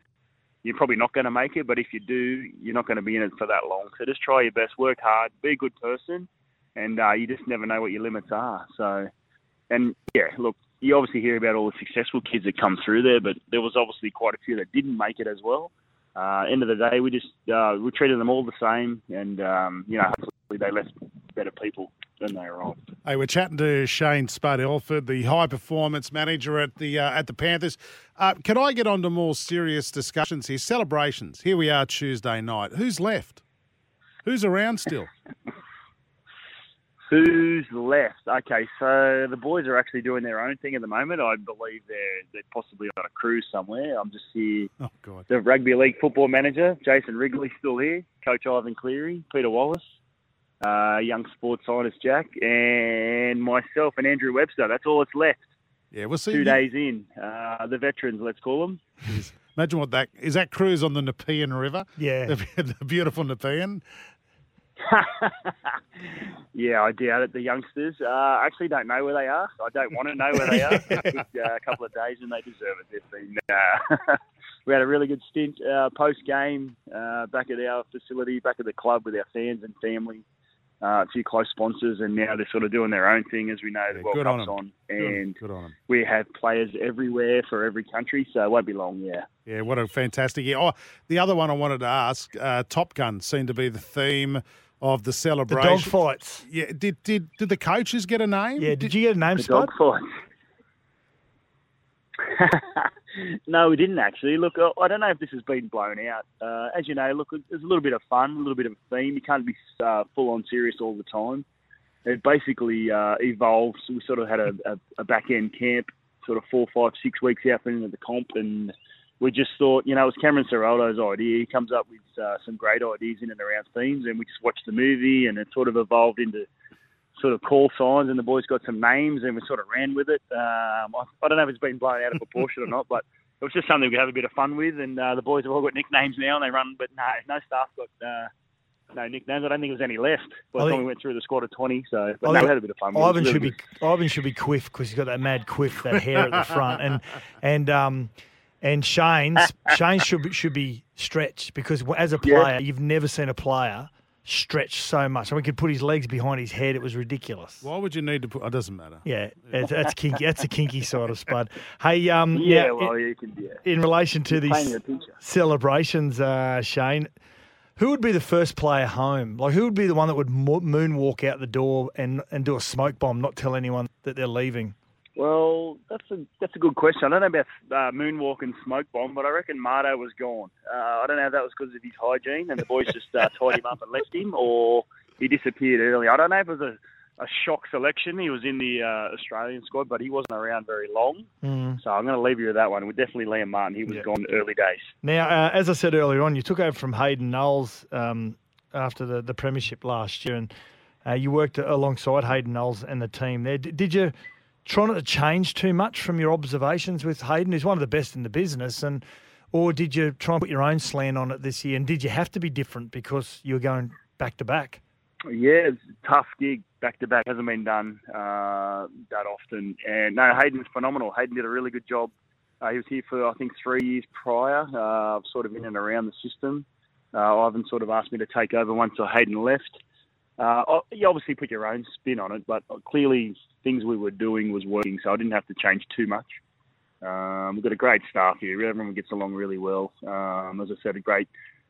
you're probably not going to make it, but if you do, you're not going to be in it for that long. So just try your best, work hard, be a good person, and uh, you just never know what your limits are. So and yeah, look, you obviously hear about all the successful kids that come through there, but there was obviously quite a few that didn't make it as well. Uh, end of the day, we just uh, we treated them all the same, and um, you know, hopefully they left better people than they arrived. Hey, we're chatting to Shane Spud Elford, the high performance manager at the uh, at the Panthers. Uh, can I get on to more serious discussions here? Celebrations. Here we are Tuesday night. Who's left? Who's around still? Who's left? Okay, so the boys are actually doing their own thing at the moment. I believe they're they're possibly on a cruise somewhere. I'm just here. Oh God. The rugby league football manager, Jason Wrigley, still here. Coach Ivan Cleary, Peter Wallace, uh, young sports scientist Jack, and myself and Andrew Webster. That's all that's left. Yeah, we'll see. Two you- days in, uh, the veterans, let's call them. Imagine what that is. That cruise on the Nepean River. Yeah. the, the beautiful Nepean. Yeah, I doubt it. The youngsters uh, actually don't know where they are. I don't want to know where they are. Uh, a couple of days and they deserve it. They've been. Uh, we had a really good stint uh, post game uh, back at our facility, back at the club with our fans and family. Uh, a few close sponsors, and now they're sort of doing their own thing, as we know the World good on on, and good on we have players everywhere for every country, so it won't be long. Yeah. Yeah, what a fantastic year. Oh, the other one I wanted to ask, uh, Top Gun seemed to be the theme of the celebration. The dog fights. Yeah, did did did the coaches get a name? Yeah, did you get a name, The Spud? dog fights. no, we didn't actually. Look, I- I don't know if this has been blown out. Uh, as you know, look, there's a little bit of fun, a little bit of a theme. You can't be uh, full on serious all the time. It basically uh, evolved. So we sort of had a, a, a back end camp, sort of four, five, six weeks out into the comp, and we just thought, you know, it was Cameron Ciraldo's idea. He comes up with uh, some great ideas in and around themes, and we just watched the movie, and it sort of evolved into sort of call signs, and the boys got some names, and we sort of ran with it. Um, I, I don't know if it's been blown out of proportion or not, but it was just something we have a bit of fun with, and uh, the boys have all got nicknames now, and they run, but no, no staff got. Uh, no nicknames. I don't think there was any left by the time we went through the squad of twenty. So, but no, we had a bit of fun. with it. It Ivan should be Ivan should be quiff because he's got that mad quiff, that hair at the front, and and um and Shane's Shane should be, should be stretched because as a Yeah. player, you've never seen a player stretch so much. I mean, he could put his legs behind his head. It was ridiculous. Why would you need to put? It doesn't matter. Yeah, it's, that's kinky. That's a kinky sort of spud. Hey, um, Yeah, now, well, in, you can. Yeah. in relation to You're these painting a picture. celebrations, uh, Shane, who would be the first player home? Like, who would be the one that would moonwalk out the door and, and do a smoke bomb, not tell anyone that they're leaving? Well, that's a that's a good question. I don't know about uh, moonwalk and smoke bomb, but I reckon Marto was gone. Uh, I don't know if that was because of his hygiene and the boys just uh, tied him up and left him, or he disappeared early. I don't know if it was a, a shock selection. He was in the uh, Australian squad, but he wasn't around very long. Mm. So I'm going to leave you with that one. With definitely Liam Martin. He was gone early days. Now, uh, as I said earlier on, you took over from Hayden Knowles um, after the, the premiership last year, and uh, you worked alongside Hayden Knowles and the team there. D- did you try not to change too much from your observations with Hayden, who's one of the best in the business, and or did you try and put your own slant on it this year? And did you have to be different because you were going back to back? Yeah, it's a tough gig back to back. Hasn't been done uh, that often. And no, Hayden's phenomenal. Hayden did a really good job. Uh, he was here for I think three years prior, uh, sort of in and around the system. Uh, Ivan sort of asked me to take over once Hayden left. Uh, oh, you obviously put your own spin on it, but clearly things we were doing was working, so I didn't have to change too much. Um, we've got a great staff here. Everyone gets along really well. Um, as I said, a great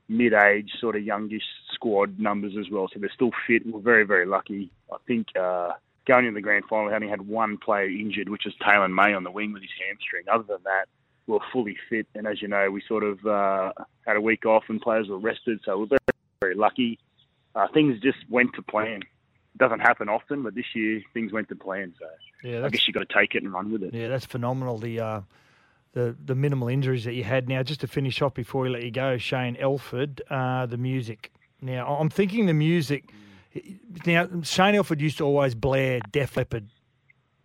mid-age, sort of youngish squad numbers as well. So they're still fit. We're very, very lucky. I think uh, going into the grand final, we only had one player injured, which was Taylor May on the wing with his hamstring. Other than that, we're fully fit. And as you know, we sort of uh, had a week off and players were rested. So we're very, very lucky. Uh, things just went to plan. It doesn't happen often, but this year things went to plan. So Yeah, I guess you've got to take it and run with it. Yeah, that's phenomenal. The uh, the the minimal injuries that you had. Now, just to finish off before we let you go, Shane Elford, uh, the music. Now, I'm thinking the music. Now, Shane Elford used to always blare Def Leppard.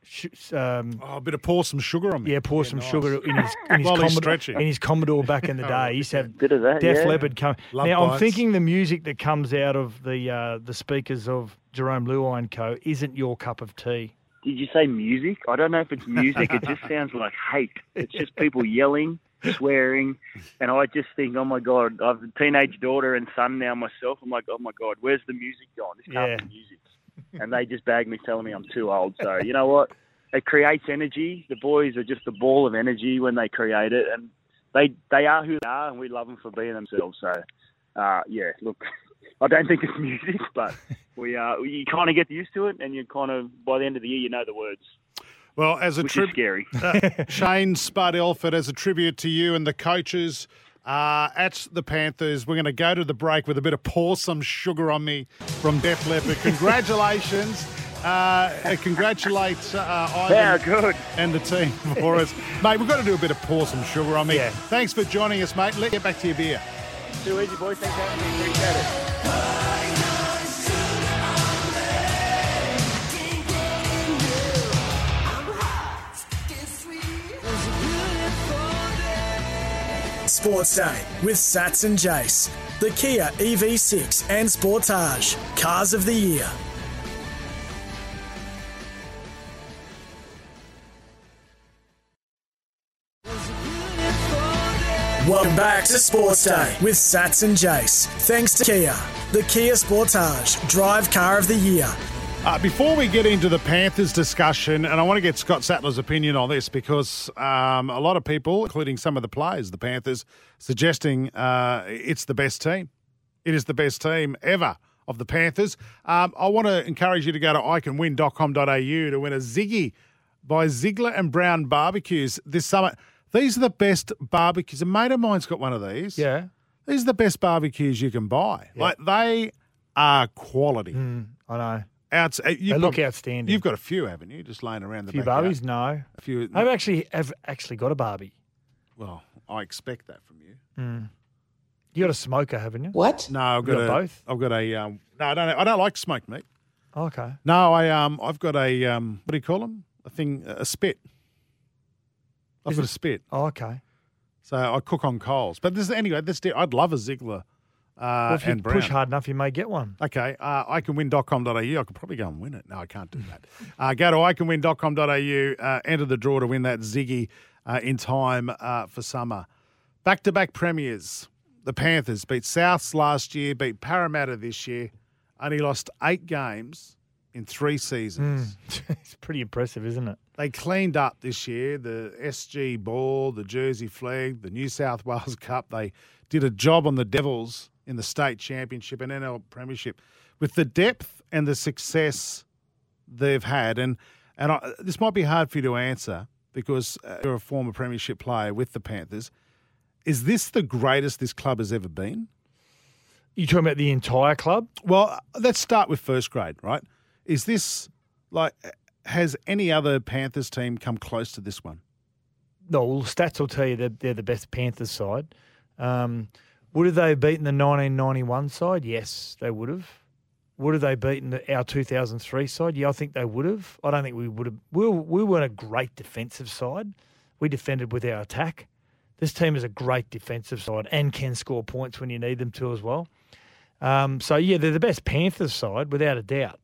Sh- Um, oh, a bit of pour some sugar on me. Yeah, pour some sugar in his in his, While Commodore, in his Commodore back in the day. He used to have Bit of that, Def yeah. Leppard come. Love now, I'm thinking the music that comes out of the uh, the speakers of Jarome Luai and Co. isn't your cup of tea. Did you say music? I don't know if it's music. it just sounds like hate. It's just people yelling, swearing, and I just think, oh my god, I've a teenage daughter and son now myself. I'm like, oh my god, where's the music gone? This can't Yeah. be music. And they just bag me, telling me I'm too old. So you know what? It creates energy. The boys are just a ball of energy when they create it, and they they are who they are, and we love them for being themselves. So, uh, yeah, look, I don't think it's music, but we uh, you kind of get used to it, and you kind of by the end of the year you know the words. Well, as a tribute, scary. Shane Spud Elford, as a tribute to you and the coaches uh, at the Panthers, we're going to go to the break with a bit of pour some sugar on me from Def Leppard. Congratulations. Uh, congratulate uh, Ivan Yeah, good. and the team for us. Mate, we've got to do a bit of pour some sugar on me. Yeah. Thanks for joining us, mate. Let's get back to your beer. Too easy, boys. Thanks for having me. Appreciate it. Sports Day with Sats and Jace. The Kia EV6 and Sportage. Cars of the Year. Welcome back to Sports Day with Sats and Jace. Thanks to Kia. The Kia Sportage. Drive Car of the Year. Uh, before we get into the Panthers discussion, and I want to get Scott Sattler's opinion on this because um, a lot of people, including some of the players, the Panthers, suggesting uh, it's the best team. It is the best team ever of the Panthers. Um, I want to encourage you to go to iCanWin.com.au to win a Ziggy by Ziegler and Brown Barbecues this summer. These are the best barbecues. A mate of mine's got one of these. Yeah. These are the best barbecues you can buy. Like they are quality. I know. Outs- uh, you've They look got- outstanding. You've got a few, haven't you? Just laying around the A few backyard. Barbies? No. A few. I've actually have actually got a Barbie. Well, I expect that from you. Mm. You got a smoker, haven't you? What? No, I've got, got a, both? I've got a. Um, no, I don't. I don't like smoked meat. Okay. No, I um, I've got a um, what do you call them? A thing, a spit. I've Is got it- a spit. Oh, okay. So I cook on coals. But this anyway. This I'd love a Ziegler. Uh, well, if you and push hard enough, you may get one. Okay, uh, iCanWin.com.au. I could probably go and win it. No, I can't do that. uh, go to iCanWin.com.au, uh, enter the draw to win that Ziggy uh, in time uh, for summer. Back to back premiers. The Panthers beat Souths last year, beat Parramatta this year, only lost eight games in three seasons. it's pretty impressive, isn't it? They cleaned up this year the SG ball, the Jersey Flegg, the New South Wales Cup. They did a job on the Devils in the state championship and NL Premiership with the depth and the success they've had. And and I, this might be hard for you to answer because uh, you're a former Premiership player with the Panthers. Is this the greatest this club has ever been? You talking about the entire club? Well, let's start with first grade, right? Is this like has any other Panthers team come close to this one? No, well, stats will tell you that they're the best Panthers side. Um, would have they beaten the 1991 side? Yes, they would have. Would have they beaten our 2003 side? Yeah, I think they would have. I don't think we would have. We, we weren't a great defensive side. We defended with our attack. This team is a great defensive side and can score points when you need them to as well. Um, so, yeah, they're the best Panthers side, without a doubt.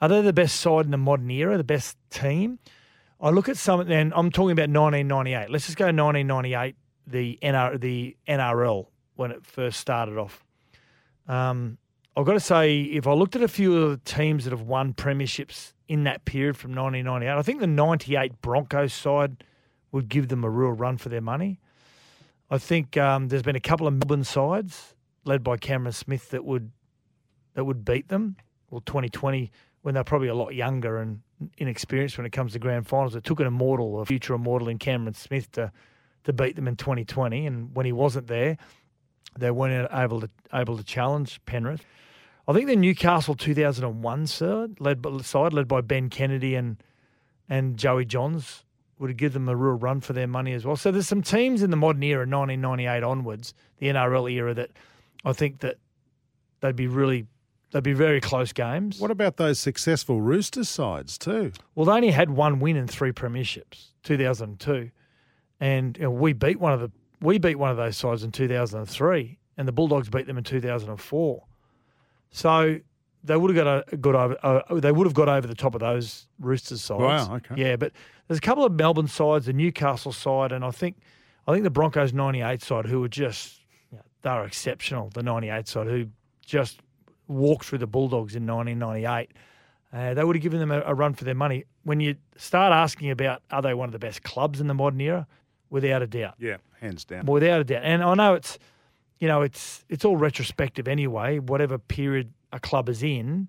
Are they the best side in the modern era, the best team? I look at some, and I'm talking about 1998. Let's just go 1998, the NR, the NRL when it first started off. Um, I've got to say, if I looked at a few of the teams that have won premierships in that period from 1998, I think the 98 Broncos side would give them a real run for their money. I think um, there's been a couple of Melbourne sides led by Cameron Smith that would that would beat them. Well, 2020 when they're probably a lot younger and inexperienced when it comes to grand finals. It took an immortal, a future immortal in Cameron Smith to to beat them in 2020, and when he wasn't there, they weren't able to able to challenge Penrith. I think the Newcastle 2001 side led by, side led by Ben Kennedy and and Joey Johns would give them a real run for their money as well. So there's some teams in the modern era, 1998 onwards, the NRL era, that I think that they'd be really they'd be very close games. What about those successful Roosters sides too? Well, they only had one win in three premierships, 2002, and you know, we beat one of the we beat one of those sides in 2003, and the Bulldogs beat them in 2004. So they would have got a, got over uh, they would have got over the top of those Roosters sides. Wow, okay. Yeah, but there's a couple of Melbourne sides, the Newcastle side, and I think I think the Broncos 98 side who were just you know, they were exceptional. The 98 side who just walked through the Bulldogs in 1998. Uh, they would have given them a, a run for their money. When you start asking about are they one of the best clubs in the modern era, without a doubt, Yeah, hands down. without a doubt. And I know it's you know, it's it's all retrospective anyway. Whatever period a club is in,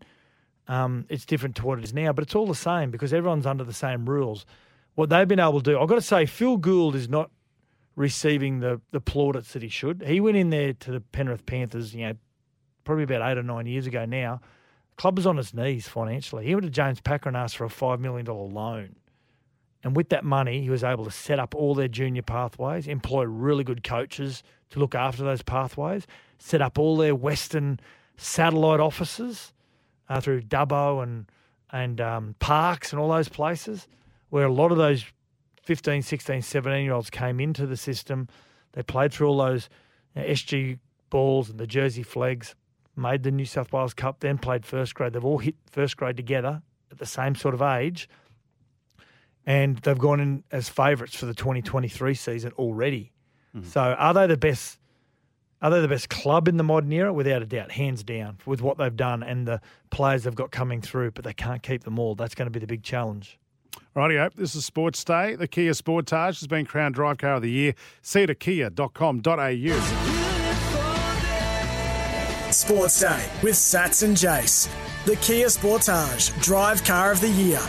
um, it's different to what it is now, but it's all the same because everyone's under the same rules. What they've been able to do, I've got to say, Phil Gould is not receiving the the plaudits that he should. He went in there to the Penrith Panthers, you know, probably about eight or nine years ago now. Club was on its knees financially. He went to James Packer and asked for a five million dollar loan. And with that money, he was able to set up all their junior pathways, employ really good coaches to look after those pathways, set up all their Western satellite offices uh, through Dubbo and and um, Parkes and all those places where a lot of those 15, 16, 17 year olds came into the system. They played through all those you know, SG balls and the Jersey Fleggs, made the New South Wales Cup, then played first grade. They've all hit first grade together at the same sort of age. And they've gone in as favourites for the 2023 season already. Hmm. So are they the best? Are they the best club in the modern era? Without a doubt, hands down, with what they've done and the players they've got coming through. But they can't keep them all. That's going to be the big challenge. Rightio, this is Sports Day. The Kia Sportage has been crowned Drive Car of the Year. See it at kia.com.au. Sports Day with Sats and Jace. The Kia Sportage Drive Car of the Year.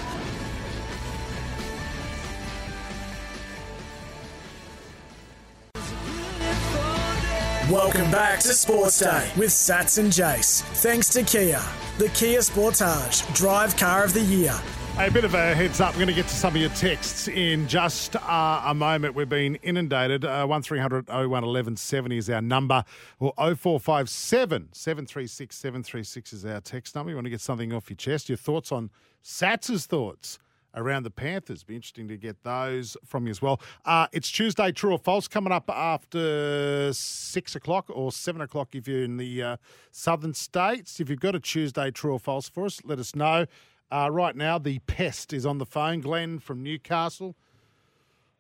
Welcome back to Sports Day with Sats and Jace. Thanks to Kia. The Kia Sportage Drive Car of the Year. A bit of a heads up. We're going to get to some of your texts in just uh, a moment. We've been inundated. Uh, 1300 01 1170 is our number, or 0457 736 736 is our text number. You want to get something off your chest? Your thoughts on Sats's thoughts around the Panthers? Be interesting to get those from you as well. Uh, it's Tuesday, true or false, coming up after six o'clock or seven o'clock if you're in the uh, southern states. If you've got a Tuesday, true or false for us, let us know. Uh, right now, the pest is on the phone. Glenn from Newcastle.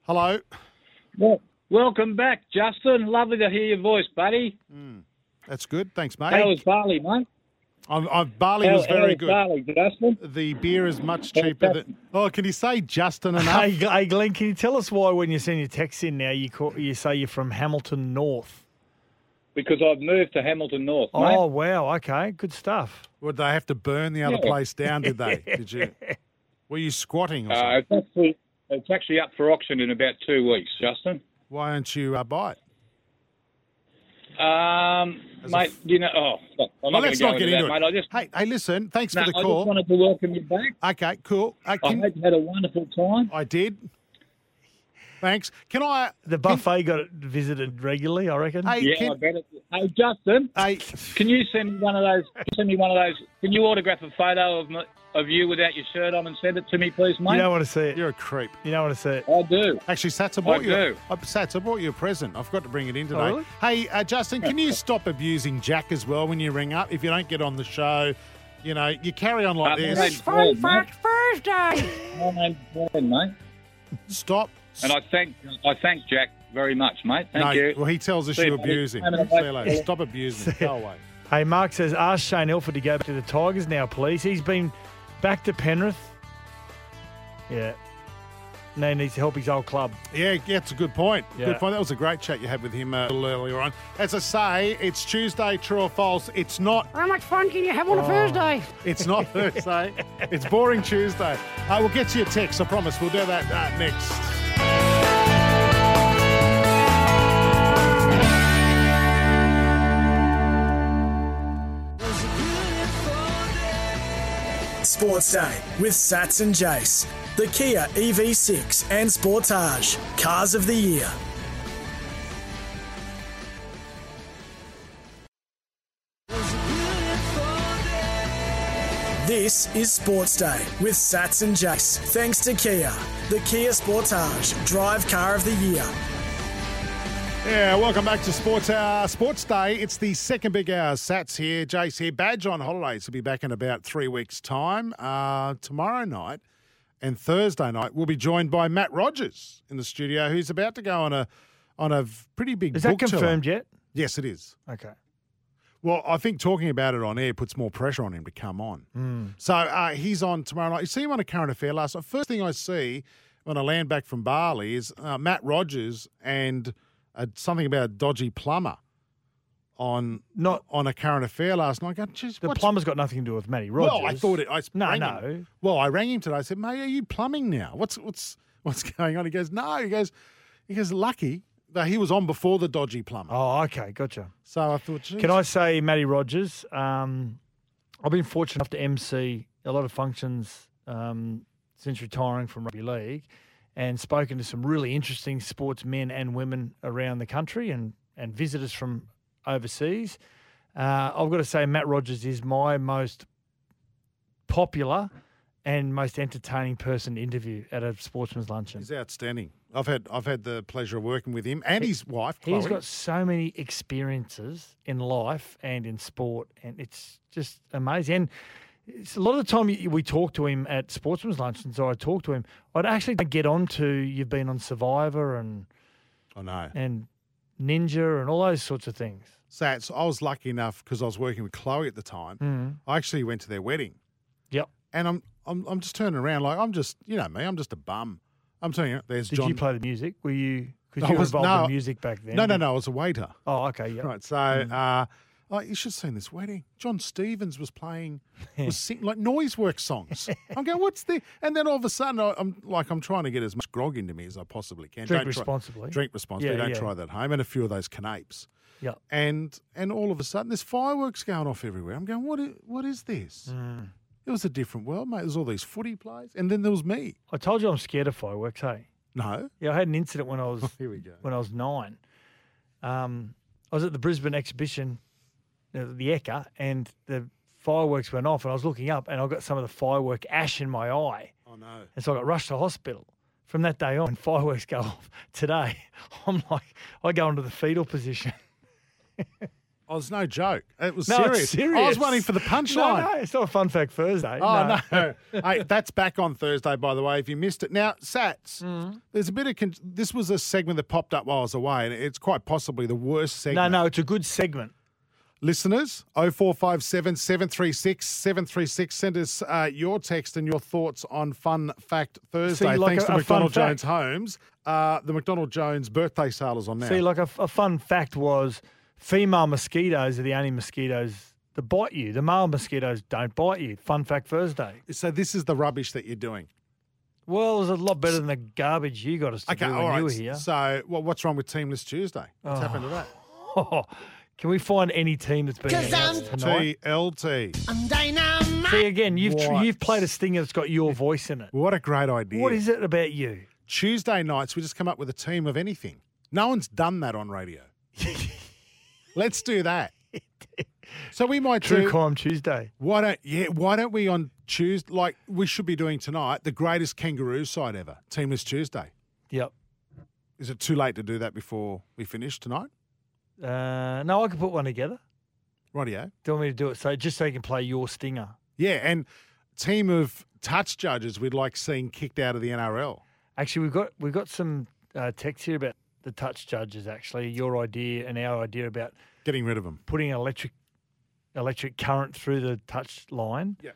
Hello. Well, welcome back, Justin. Lovely to hear your voice, buddy. That's good. Thanks, mate. How was Bali, mate? I'm, I'm, Bali How- was very good. Bali, Justin? The beer is much cheaper than. Oh, can you say Justin enough? Hey, hey, Glenn, can you tell us why when you send your text in now you call, you say you're from Hamilton North? Because I've moved to Hamilton North, mate. Oh wow, okay, good stuff. Would they have to burn the other Yeah. place down? Did they? Did you? Were you squatting or? Uh, it's, actually, it's actually up for auction in about two weeks, Justin. Why don't you uh, buy it? Um, mate, you know, oh, look, I'm Well, not going let's to go not into get that, into mate. it. I just, Hey, hey, listen. Thanks no, for the I call. I just wanted to welcome you back. Okay, cool. Uh, I hope you had a wonderful time. I did. Thanks. Can I? The buffet got visited regularly, I reckon. Hey, yeah, I bet it. Hey, Justin, hey, can you send me one of those? Send me one of those. Can you autograph a photo of my, of you without your shirt on and send it to me, please, mate? You don't want to see it. You're a creep. You don't want to see it. I do. Actually, Sats, I bought I you. do. Uh, Sats, I bought you a present. I forgot to bring it in today. Oh, really? Hey, uh, Justin, can you stop abusing Jack as well when you ring up? If you don't get on the show, you know, you carry on like Uh, this. mate, Fun. Fact Thursday. My name's Glenn, mate. Stop. And I thank I thank Jack very much, mate. Thank no, you. well, he tells us See you you, buddy. abuse him. Have a See nice you later. day. Stop abusing him. Go away. Hey, Mark says, ask Shane Elford to go back to the Tigers now, please. He's been back to Penrith. Yeah. Now he needs to help his old club. Yeah, that's a good point. Yeah. Good point. That was a great chat you had with him uh, a little earlier on. As I say, it's Tuesday, true or false. It's not. How much fun can you have on a Oh. Thursday? It's not Thursday. it's boring Tuesday. Uh, we'll get to your text. I promise. We'll do that uh, next. Sports Day with Sats and Jace. The Kia EV6 and Sportage Cars of the Year. This is Sports Day with Sats and Jace. Thanks to Kia. The Kia Sportage Drive Car of the Year. Yeah, welcome back to Sports Hour, Sports Day. It's the second big hour. Sats here, Jace here. Badge on holidays will be back in about three weeks' time. Uh, tomorrow night and Thursday night, we'll be joined by Matt Rogers in the studio, who's about to go on a on a pretty big. Is that book tour. confirmed yet? Yes, it is. Okay. Well, I think talking about it on air puts more pressure on him to come on. Mm. So uh, he's on tomorrow night. You see him on a current affair last night. First thing I see when I land back from Bali is uh, Matt Rogers and uh, something about a dodgy plumber on Not on a current affair last night. Going, the plumber's got nothing to do with Matty Rogers. Well, I thought it. I no, no. him. Well, I rang him today. I said, "Mate, are you plumbing now? What's what's what's going on?" He goes, "No." He goes, "He goes lucky that he was on before the dodgy plumber." Oh, okay, gotcha. So I thought, Geez. Can I say, Matty Rogers? Um, I've been fortunate enough to MC a lot of functions um, since retiring from rugby league, and spoken to some really interesting sportsmen and women around the country, and and visitors from overseas. Uh, I've got to say, Matt Rogers is my most popular and most entertaining person to interview at a sportsman's luncheon. He's outstanding. I've had I've had the pleasure of working with him and his wife. He's got so many experiences in life and in sport, and it's just amazing. And a lot of the time we talk to him at sportsman's luncheons, or I talk to him, I'd actually get on to you've been on Survivor and I know and Ninja and all those sorts of things. So I was lucky enough because I was working with Chloe at the time. Mhm. I actually went to their wedding. Yep. And I'm I'm I'm just turning around like I'm just you know me. I'm just a bum. I'm telling you, there's Did John. you play the music? Were you because you were involved no, in music back then? No, no, no. I was a waiter. Oh, okay, yeah. Right. So, uh, oh, you should have seen this wedding. Jon Stevens was playing, was singing like Noiseworks songs. I'm going, what's the? And then all of a sudden, I, I'm like, I'm trying to get as much grog into me as I possibly can. Drink Don't try- responsibly. drink responsibly. Yeah, Don't yeah. try that at home. And a few of those canapes. Yeah. And and all of a sudden, there's fireworks going off everywhere. I'm going, what? Is, what is this? Mm. It was a different world, mate. There's all these footy plays, and then there was me. I told you I'm scared of fireworks. Hey. No. Yeah, I had an incident when I was Here we go. when I was nine. Um, I was at the Brisbane exhibition, the Ekka, and the fireworks went off, and I was looking up, and I got some of the firework ash in my eye, Oh no. and so I got rushed to hospital. From that day on, fireworks go off. Today, I'm like, I go into the fetal position. Oh, it's no joke. It was No, serious. it's serious. I was waiting for the punchline. No, no, it's not a fun fact Thursday. Oh no! hey, that's back on Thursday, by the way. If you missed it, now Sats, Mm-hmm. there's a bit of. Con- this was a segment that popped up while I was away, and it's quite possibly the worst segment. No, no, it's a good segment. Listeners, 0457 736 736. Send us uh, your text and your thoughts on Fun Fact Thursday. See, like Thanks a- to a McDonald Jones fact. Homes. Uh, the McDonald Jones birthday sale is on now. See, like a, a fun fact was female mosquitoes are the only mosquitoes that bite you. The male mosquitoes don't bite you. Fun fact Thursday. so this is the rubbish that you're doing. Well, it was a lot better than the garbage you got us to Okay, do when right. you were here. So, well, what's wrong with Teamless Tuesday? What's Oh. happened to that? Can we find any team that's been announced tonight? TLT. See again, you've tr- What? you've played a stinger that's got your voice in it. What a great idea. What is it about you? Tuesday nights, we just come up with a team of anything. No one's done that on radio. Let's do that. So we might True do. Crime Tuesday. Why don't yeah? Why don't we on Tuesday? Like we should be doing tonight, the greatest kangaroo side ever, Teamless Tuesday. Yep. Is it too late to do that before we finish tonight? Uh, no, I can put one together. Rightio. Do you want me to do it so just so you can play your stinger? Yeah, and team of touch judges we'd like seeing kicked out of the NRL. Actually, we've got we've got some uh, text here about the touch judges. Actually, your idea and our idea about Getting rid of them. putting electric electric current through the touch line. Yeah.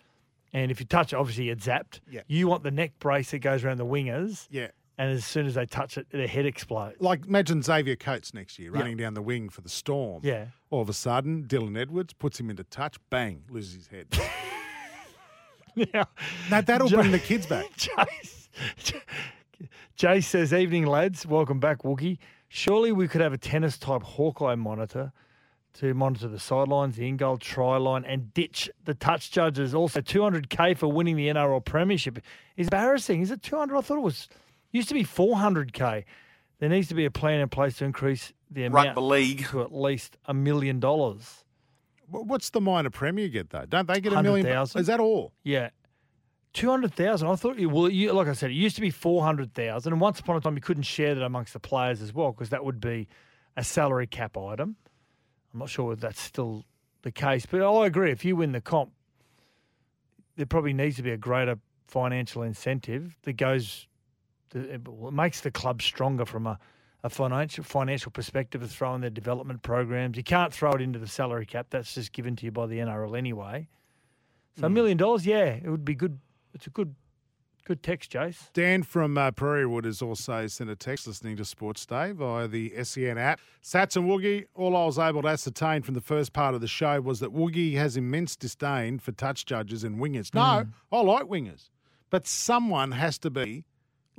And if you touch it, obviously get zapped. Yeah. You want the neck brace that goes around the wingers. Yeah. And as soon as they touch it, their head explodes. Like imagine Xavier Coates next year Yeah. running down the wing for the Storm. Yeah. All of a sudden, Dylan Edwards puts him into touch. Bang, loses his head. Now, That that'll Jay- bring the kids back. Jace, Jay says, "Evening, lads. Welcome back, Wookie. Surely we could have a tennis type Hawkeye monitor to monitor the sidelines, the in goal try line, and ditch the touch judges. Also, 200k for winning the NRL Premiership is embarrassing. Is it 200? I thought it was used to be 400k. There needs to be a plan in place to increase the amount Rugby league. to at least a million dollars. What's the minor premier get though? Don't they get a million? 100,000. Is that all? Yeah. 200,000. I thought, you well, you, like I said, it used to be 400,000. And once upon a time, you couldn't share that amongst the players as well because that would be a salary cap item. I'm not sure whether that's still the case, but I agree. If you win the comp, there probably needs to be a greater financial incentive that goes, to, it makes the club stronger from a, a financial financial perspective of throwing their development programs. You can't throw it into the salary cap. That's just given to you by the NRL anyway. So a million dollars, yeah, it would be good. It's a good Good text, Jace. Dan from uh, Prairie Wood has also sent a text listening to Sports Day via the SEN app. Sats and Woogie, all I was able to ascertain from the first part of the show was that Woogie has immense disdain for touch judges and wingers. No, I like wingers, but someone has to be,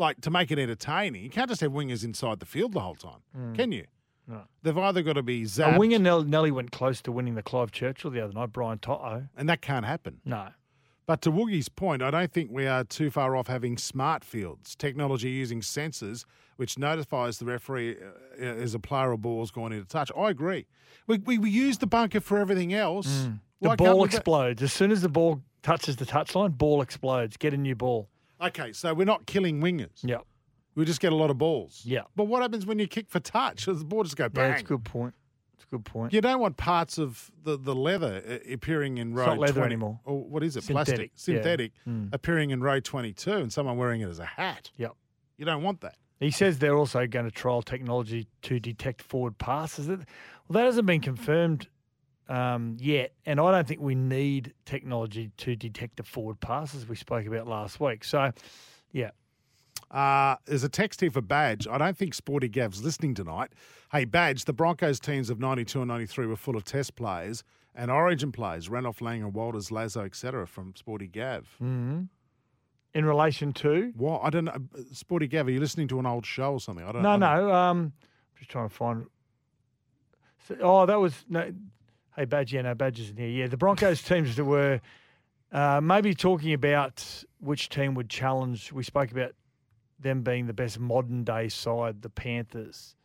like, to make it entertaining. You can't just have wingers inside the field the whole time, Mm. can you? No. They've either got to be zapped, A winger Nell, Nelly went close to winning the Clive Churchill the other night, Brian To'o. and that can't happen. No. But to Woogie's point, I don't think we are too far off having smart fields, technology using sensors which notifies the referee uh, as a player or ball's gone into touch. I agree. We, we, we use the bunker for everything else. Mm. The Why ball explodes. As soon as the ball touches the touchline, ball explodes. Get a new ball. Okay, so we're not killing wingers. Yeah. We just get a lot of balls. Yeah. But what happens when you kick for touch? Does the ball just go Yeah, bang? that's a good point. It's a good point. You don't want parts of the, the leather uh, appearing in row not leather 20 anymore. Or what is it? Synthetic, Plastic. yeah. Synthetic Mm. appearing in row 22 and someone wearing it as a hat. Yep. You don't want that. He says they're also going to trial technology to detect forward passes. Well, that hasn't been confirmed um, yet, and I don't think we need technology to detect the forward passes we spoke about last week. So, yeah, Uh, there's a text here for Badge. I don't think Sporty Gav's listening tonight. Hey, Badge, the Broncos teams of 92 and 93 were full of test players and origin players, Renouf Langer, Walters, Lazo, etc. from Sporty Gav. hmm in relation to What? I don't know. Sporty Gav, are you listening to an old show or something? I don't no, I don't- no. Um, just trying to find. Oh, that was no. Hey, Badge, yeah, no, Badge isn't here. Yeah, the Broncos teams that were uh, maybe talking about which team would challenge. We spoke about them being the best modern day side, the Panthers.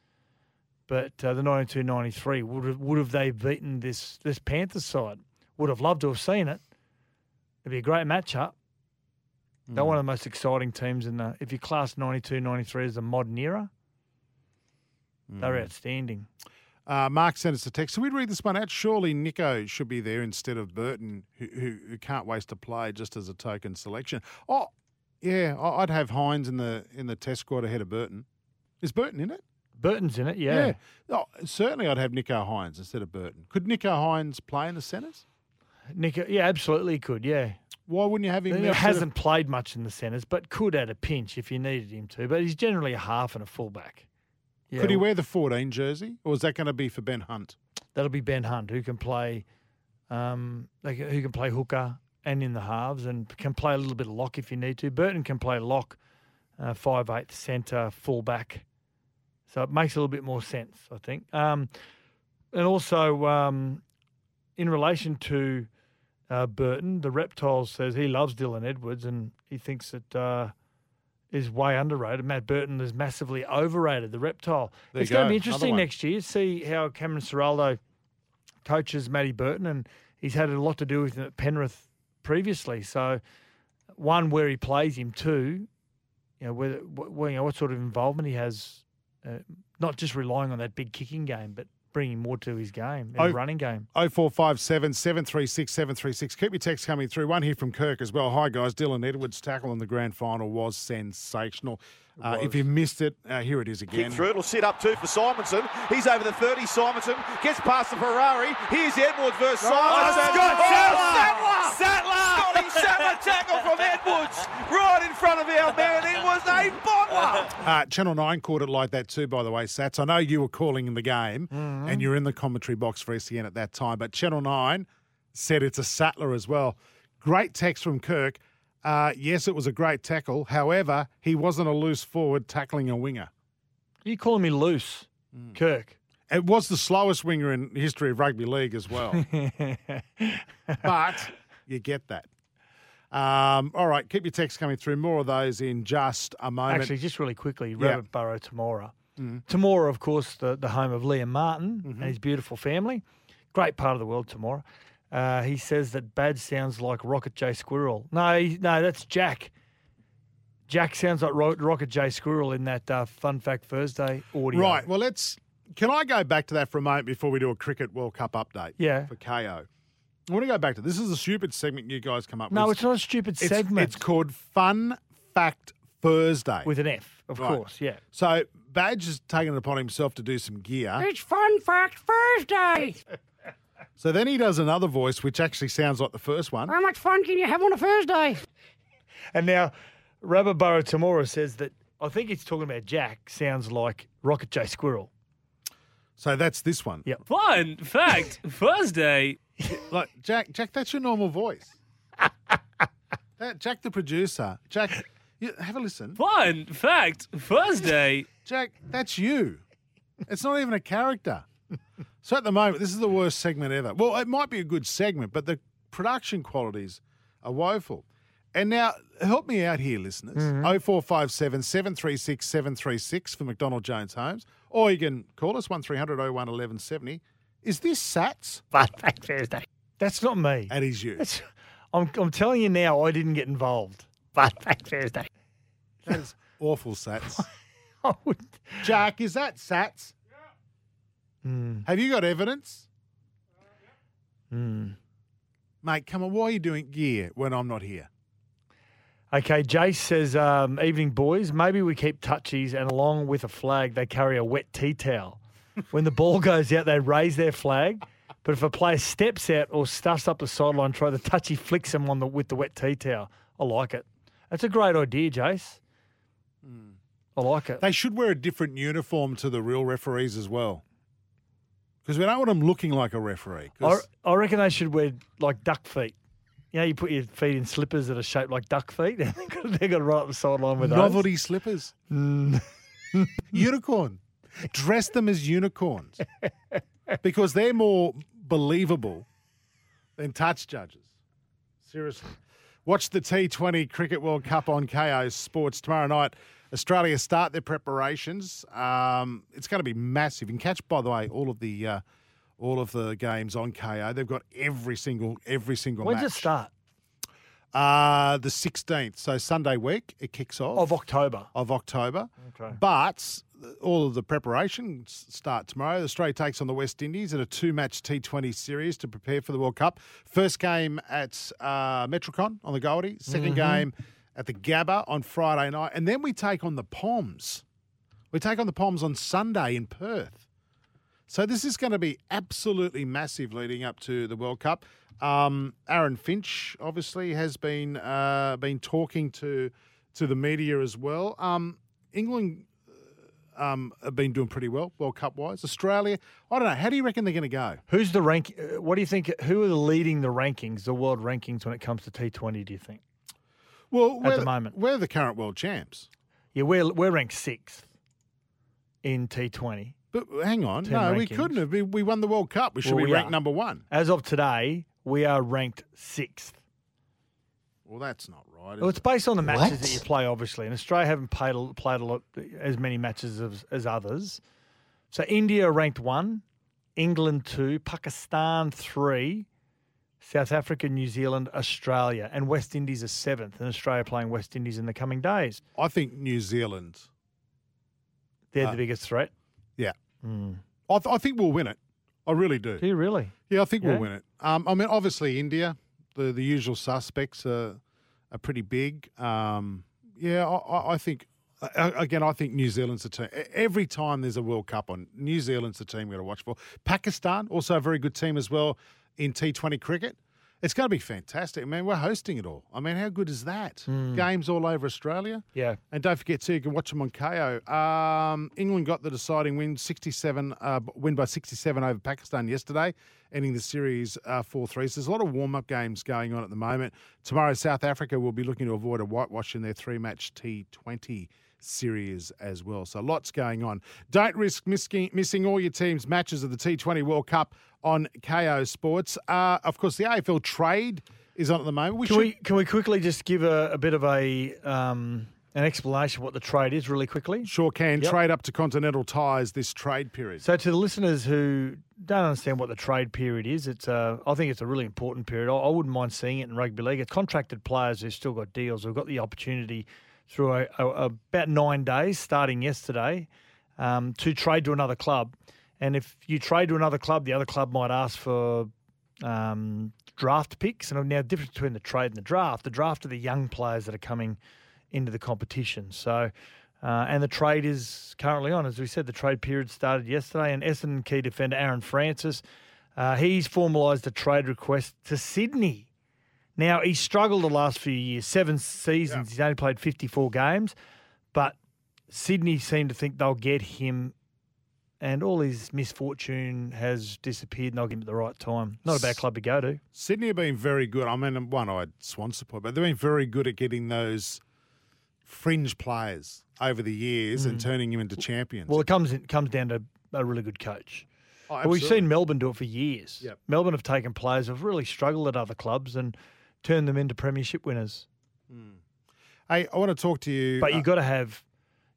But uh, the 92-93, would have, would have they beaten this this Panthers side? Would have loved to have seen it. It'd be a great matchup. They're one of the most exciting teams in the. If you class 92-93 as the modern era, they're outstanding. Uh, Mark sent us a text. So we'd read this one out. Surely Nicho should be there instead of Burton, who, who, who can't waste a play just as a token selection. Oh, yeah, I'd have Hynes in the in the test squad ahead of Burton. Is Burton in it? Burton's in it, yeah. Oh, certainly I'd have Nicho Hynes instead of Burton. Could Nicho Hynes play in the centres? Nicho, yeah, absolutely could, yeah. Why wouldn't you have him He instead of- hasn't played much in the centres, but could at a pinch if you needed him to. But he's generally a half and a fullback. Yeah, Could he wear the 14 jersey, or is that going to be for Ben Hunt? That'll be Ben Hunt, who can play, um, like, who can play hooker and in the halves, and can play a little bit of lock if you need to. Burton can play lock, uh, five eight centre, fullback. So it makes a little bit more sense, I think. Um, and also, um, in relation to uh, Burton, the Reptiles says he loves Dylan Edwards and he thinks that uh, is way underrated. Matt Burton is massively overrated. The Reptile. There it's going to be interesting next year. See how Cameron Ciraldo coaches Matty Burton, and he's had a lot to do with him at Penrith previously. So, one where he plays him, two, you know, whether you know, what sort of involvement he has, uh, not just relying on that big kicking game, but bringing more to his game, his Oh, running game. 0457 736 736. Keep your text coming through. One here from Kirk as well. Hi, guys. Dylan Edwards' tackle in the grand final was sensational. Uh, if you missed it, uh, here it is again. Kick through, it'll sit up two for Simonsson. He's over the 30. Simonsson gets past the Ferrari. Here's Edwards versus Simonsson. Scott Oh, Sattler! Sattler! Scotty Sattler tackle from Edwards right in front of our man. It was a bottler. Uh, Channel 9 caught it like that too, by the way, Sats. I know you were calling in the game Mm-hmm. and you're in the commentary box for SEN at that time, but Channel 9 said it's a Sattler as well. Great text from Kirk. Uh, yes, it was a great tackle. However, he wasn't a loose forward tackling a winger. you calling me loose, Mm. Kirk? It was the slowest winger in history of rugby league as well. but you get that. Um, all right, keep your text coming through. More of those in just a moment. Actually, just really quickly, Yeah. Rabbit Burrow Temora. Mm. Temora, of course, the, the home of Liam Martin Mm-hmm. and his beautiful family. Great part of the world, Temora. Uh, he says that Bad sounds like Rocket J Squirrel. No, he, no, that's Jack. Jack sounds like Ro- Rocket J Squirrel in that uh, Fun Fact Thursday audio. Right. Well, let's. Can I go back to that for a moment before we do a cricket World Cup update? Yeah. For Kayo. I want to go back to this. Is a stupid segment you guys come up with? No, it's not a stupid It's- segment. It's called Fun Fact Thursday. With an F, of Right. course, yeah. So Badge has taken it upon himself to do some gear. It's Fun Fact Thursday. So then he does another voice, which actually sounds like the first one. How much fun can you have on a Thursday? And now Rababaro Temora says that I think he's talking about Jack. Sounds like Rocket J Squirrel. So that's this one. Yep. Fun fact: Thursday. Like Jack, Jack, that's your normal voice. that, Jack, the producer. Jack, you, have a listen. Fun fact: Thursday. Jack, that's you. It's not even a character. So at the moment, this is the worst segment ever. Well, it might be a good segment, but the production qualities are woeful. And now, help me out here, listeners. Mm-hmm. 0457 736 736 for McDonald Jones Homes. Or you can call us 1300 01 1170. Is this Sats? Fun fact Thursday. That's not me. That is you. That's, I'm, I'm telling you now, I didn't get involved. Fun fact Thursday. That is awful, Sats. I wouldn't. Jack, is that Sats? Hmm. Have you got evidence? Hmm. Mate, come on. Why are you doing gear when I'm not here? Okay, Jace says, um, evening boys, maybe we keep touchies and along with a flag, they carry a wet tea towel. When the ball goes out, they raise their flag. But if a player steps out or stuffs up the sideline, try the touchy flicks them on the with the wet tea towel. I like it. That's a great idea, Jace. I like it. They should wear a different uniform to the real referees as well. Because we don't want them looking like a referee. I, I reckon they should wear like duck feet. You know, you put your feet in slippers that are shaped like duck feet. They've got to run up the sideline with those. novelty slippers. Mm. Unicorn. Dress them as unicorns. because they're more believable than touch judges. Seriously. Watch the T20 Cricket World Cup on Kayo Sports tomorrow night. Australia start their preparations. Um, it's going to be massive. You can catch, by the way, all of the uh, all of the games on Kayo. They've got every single every single When's match. it start? Uh, the 16th. So Sunday week, it kicks off. Of October. Of October. Okay. But all of the preparations start tomorrow. Australia takes on the West Indies in a two match T20 series to prepare for the World Cup. First game at uh, Metricon on the Goldie, 2nd Mhm. game at the Gabba on Friday night. And then we take on the Poms. We take on the Poms on Sunday in Perth. So this is going to be absolutely massive leading up to the World Cup. Um, Aaron Finch obviously has been uh, been talking to to the media as well. Um, England uh, um, have been doing pretty well World Cup wise. Australia, I don't know. How do you reckon they're going to go? Who's the rank? uh, What do you think? Who are leading the rankings, the world rankings, when it comes to T20? Do you think? Well, At we're the moment. we're the current world champs. Yeah, we're we're ranked sixth in T20. But hang on, no, we couldn't have. We, we won the World Cup. We should Well, be we ranked are. number one. As of today, we are ranked sixth. Well, that's not right. Well, it's based on the matches that you play, obviously. And Australia haven't played a, played a lot as many matches as, as others. So India ranked one, England two, Pakistan three, South Africa, New Zealand, Australia, and West Indies are seventh. And Australia playing West Indies in the coming days. I think New Zealand. They're Uh, the biggest threat. Yeah. Mm. I, th- I think we'll win it. I really do. Do you really? Yeah, I think Yeah? we'll win it. Um, I mean, obviously India, the the usual suspects are are pretty big. Um, yeah, I, I- think again, I think New Zealand's the team. Every time there's a World Cup on, New Zealand's the team we're going to watch for. Pakistan, also a very good team as well in T20 cricket. It's going to be fantastic. I mean, we're hosting it all. I mean, how good is that? Mm. Games all over Australia. Yeah. And don't forget, too, you can watch them on Kayo. Um, England got the deciding win, 67, uh, win by 67 over Pakistan yesterday, ending the series uh, 4 3. So there's a lot of warm up games going on at the moment. Tomorrow, South Africa will be looking to avoid a whitewash in their three match T20 series as well. So lots going on. Don't risk missing, missing all your team's matches of the T20 World Cup on Kayo Sports. Uh, of course, the AFL trade is on at the moment. We can should we can we quickly just give a, a bit of a um, an explanation of what the trade is, really quickly? Sure can. Yep. Trade up to Continental Tyres this trade period. So, to the listeners who don't understand what the trade period is, it's uh, I think it's a really important period. I, I wouldn't mind seeing it in rugby league. It's contracted players who've still got deals. Who've got the opportunity through a, a, about nine days, starting yesterday, um, to trade to another club. And if you trade to another club, the other club might ask for um, draft picks. And now, the difference between the trade and the draft. The draft are the young players that are coming into the competition. So. Uh, and the trade is currently on. As we said, the trade period started yesterday, and Essendon key defender Aaron Francis, uh, he's formalised a trade request to Sydney. Now, he struggled the last few years. Seven seasons, he's only played 54 games, but Sydney seem to think they'll get him, and all his misfortune has disappeared, and they'll get him at the right time. Not a bad club to go to. Sydney have been very good. I mean, one eyed Swan support, but they've been very good at getting those fringe players over the years and Mm. turning them into champions. Well, it comes it comes down to a really good coach. Oh, we've seen Melbourne do it for years. Yep. Melbourne have taken players who've really struggled at other clubs and turned them into premiership winners. Hey, I want to talk to you. But uh, you got to have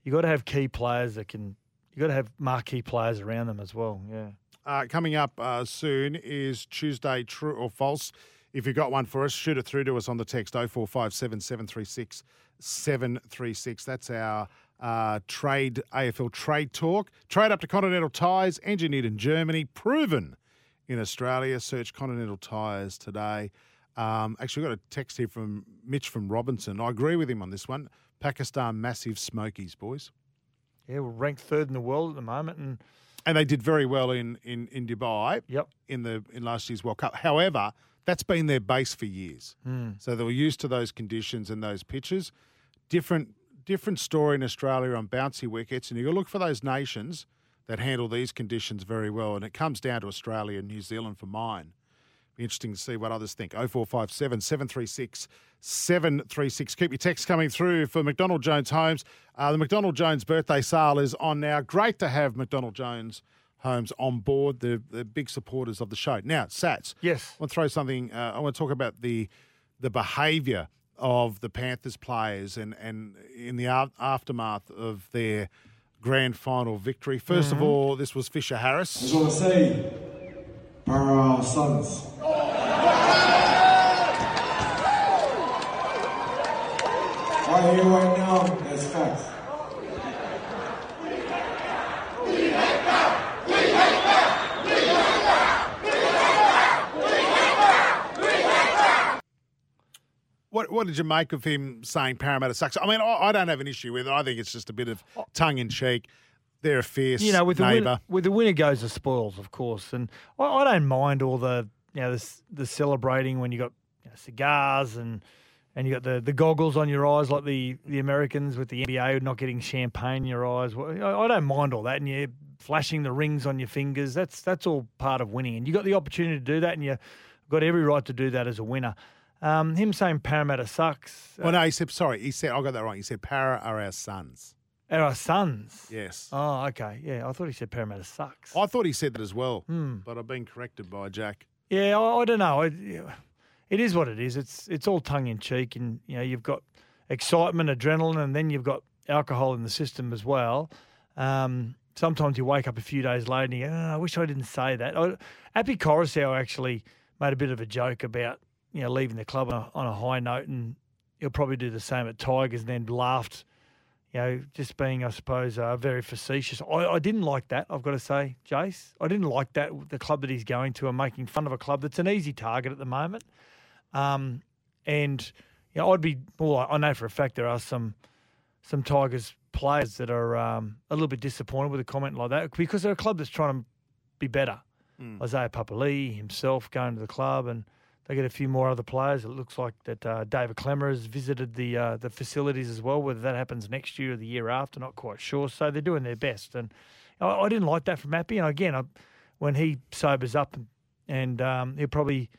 you got to have key players that can. You got to have marquee players around them as well. Yeah. Uh, coming up uh, soon is Tuesday, true or false. If you've got one for us, shoot it through to us on the text 0457 736 736. That's our uh, trade, AFL trade talk. Trade up to Continental Tyres, engineered in Germany, proven in Australia. Search Continental Tyres today. Um, actually, got a text here from Mitch from Robinson. I agree with him on this one. Pakistan, massive smokies, boys. Yeah, we're ranked third in the world at the moment, and and they did very well in in in Dubai. Yep. In the in last year's World Cup. However, that's been their base for years. Hmm. So they were used to those conditions and those pitches. Different different story in Australia on bouncy wickets, and you got to look for those nations that handle these conditions very well. And it comes down to Australia and New Zealand for mine. Be interesting to see what others think. 0457 736 736. Keep your texts coming through for McDonald Jones Homes. Uh, the McDonald Jones birthday sale is on now. Great to have McDonald Jones Homes on board. They're, they're big supporters of the show. Now, Sats. Yes. I want to throw something. Uh, I want to talk about the the behaviour of the Panthers players and, and in the a- aftermath of their grand final victory. 1st of Mhm. all, this was Fisher Harris. I just want to say, our sons. Right here, right now, that's facts. What what did you make of him saying Parramatta sucks? I mean, I, I don't have an issue with it. I think it's just a bit of tongue in cheek. They're a fierce you know, with the neighbour. winner, with the winner goes the spoils, of course. And I, I don't mind all the you know the, the celebrating when you got you know, cigars and and you got the, the goggles on your eyes like the, the Americans with the NBA not getting champagne in your eyes. I, I don't mind all that, and you're flashing the rings on your fingers. That's that's all part of winning, and you got the opportunity to do that, and you got every right to do that as a winner. Um, him saying Parramatta sucks. Well, no, he said sorry. He said I got that wrong. He said Para are our sons. Are our sons? Yes. Oh, okay. Yeah, I thought he said Parramatta sucks. I thought he said that as well, Hmm. but I've been corrected by Jack. Yeah, I, I don't know. It, it is what it is. It's it's all tongue in cheek, and you know you've got excitement, adrenaline, and then you've got alcohol in the system as well. Um, sometimes you wake up a few days later and you go, oh, I wish I didn't say that. I, Api Koroisau actually made a bit of a joke about you know leaving the club on a, on a high note, and he'll probably do the same at Tigers, and then laughed. You know, just being, I suppose, uh, very facetious. I, I didn't like that. I've got to say, Jace, I didn't like that. The club that he's going to and making fun of a club that's an easy target at the moment. Um, and you know, I'd be well. I know for a fact there are some some Tigers players that are um, a little bit disappointed with a comment like that because they're a club that's trying to be better. Mm. Isaiah Papali himself going to the club, and they get a few more other players. It looks like that uh, David Klemmer has visited the uh, the facilities as well. Whether that happens next year or the year after, not quite sure. So they're doing their best, and I, I didn't like that from Api. And again, I, when he sobers up, and, and um, he'll probably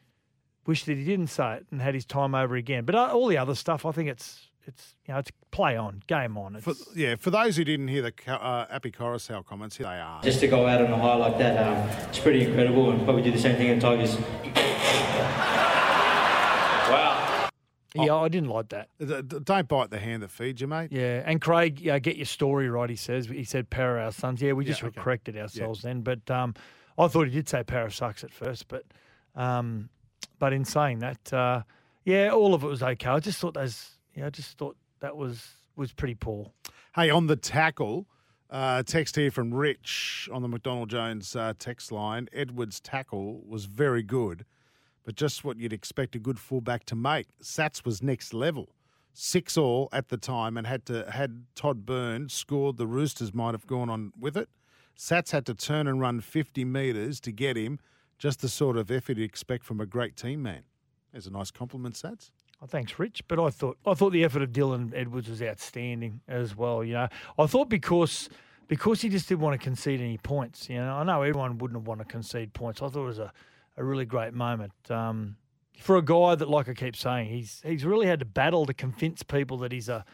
wish that he didn't say it and had his time over again. But uh, all the other stuff, I think it's it's you know it's play on, game on. It's, For, yeah, for those who didn't hear the uh, Api Koroisau comments, here they are. Just to go out on a high like that, um, it's pretty incredible, and probably do the same thing in Tigers. wow. Yeah, I didn't like that. Don't bite the hand that feeds you, mate. Yeah, and Craig, yeah, get your story right. He says he said para our sons. Yeah, we just okay. corrected ourselves then. But um, I thought he did say para sucks at first. But um, but in saying that, uh, yeah, all of it was okay. I just thought those. Yeah, I just thought that was was pretty poor. Hey, on the tackle, uh, text here from Rich on the McDonald Jones uh, text line. Edwards' tackle was very good, but just what you'd expect a good fullback to make. Sats was next level. Six all at the time, and had to had Todd Burns scored, the Roosters might have gone on with it. Sats had to turn and run 50 metres to get him, just the sort of effort you'd expect from a great team man. There's a nice compliment, Sats. Oh, thanks, Rich. But I thought I thought the effort of Dylan Edwards was outstanding as well. You know, I thought because because he just didn't want to concede any points. You know, I know everyone wouldn't want to concede points. I thought it was a, a really great moment um, for a guy that, like I keep saying, he's he's really had to battle to convince people that he's a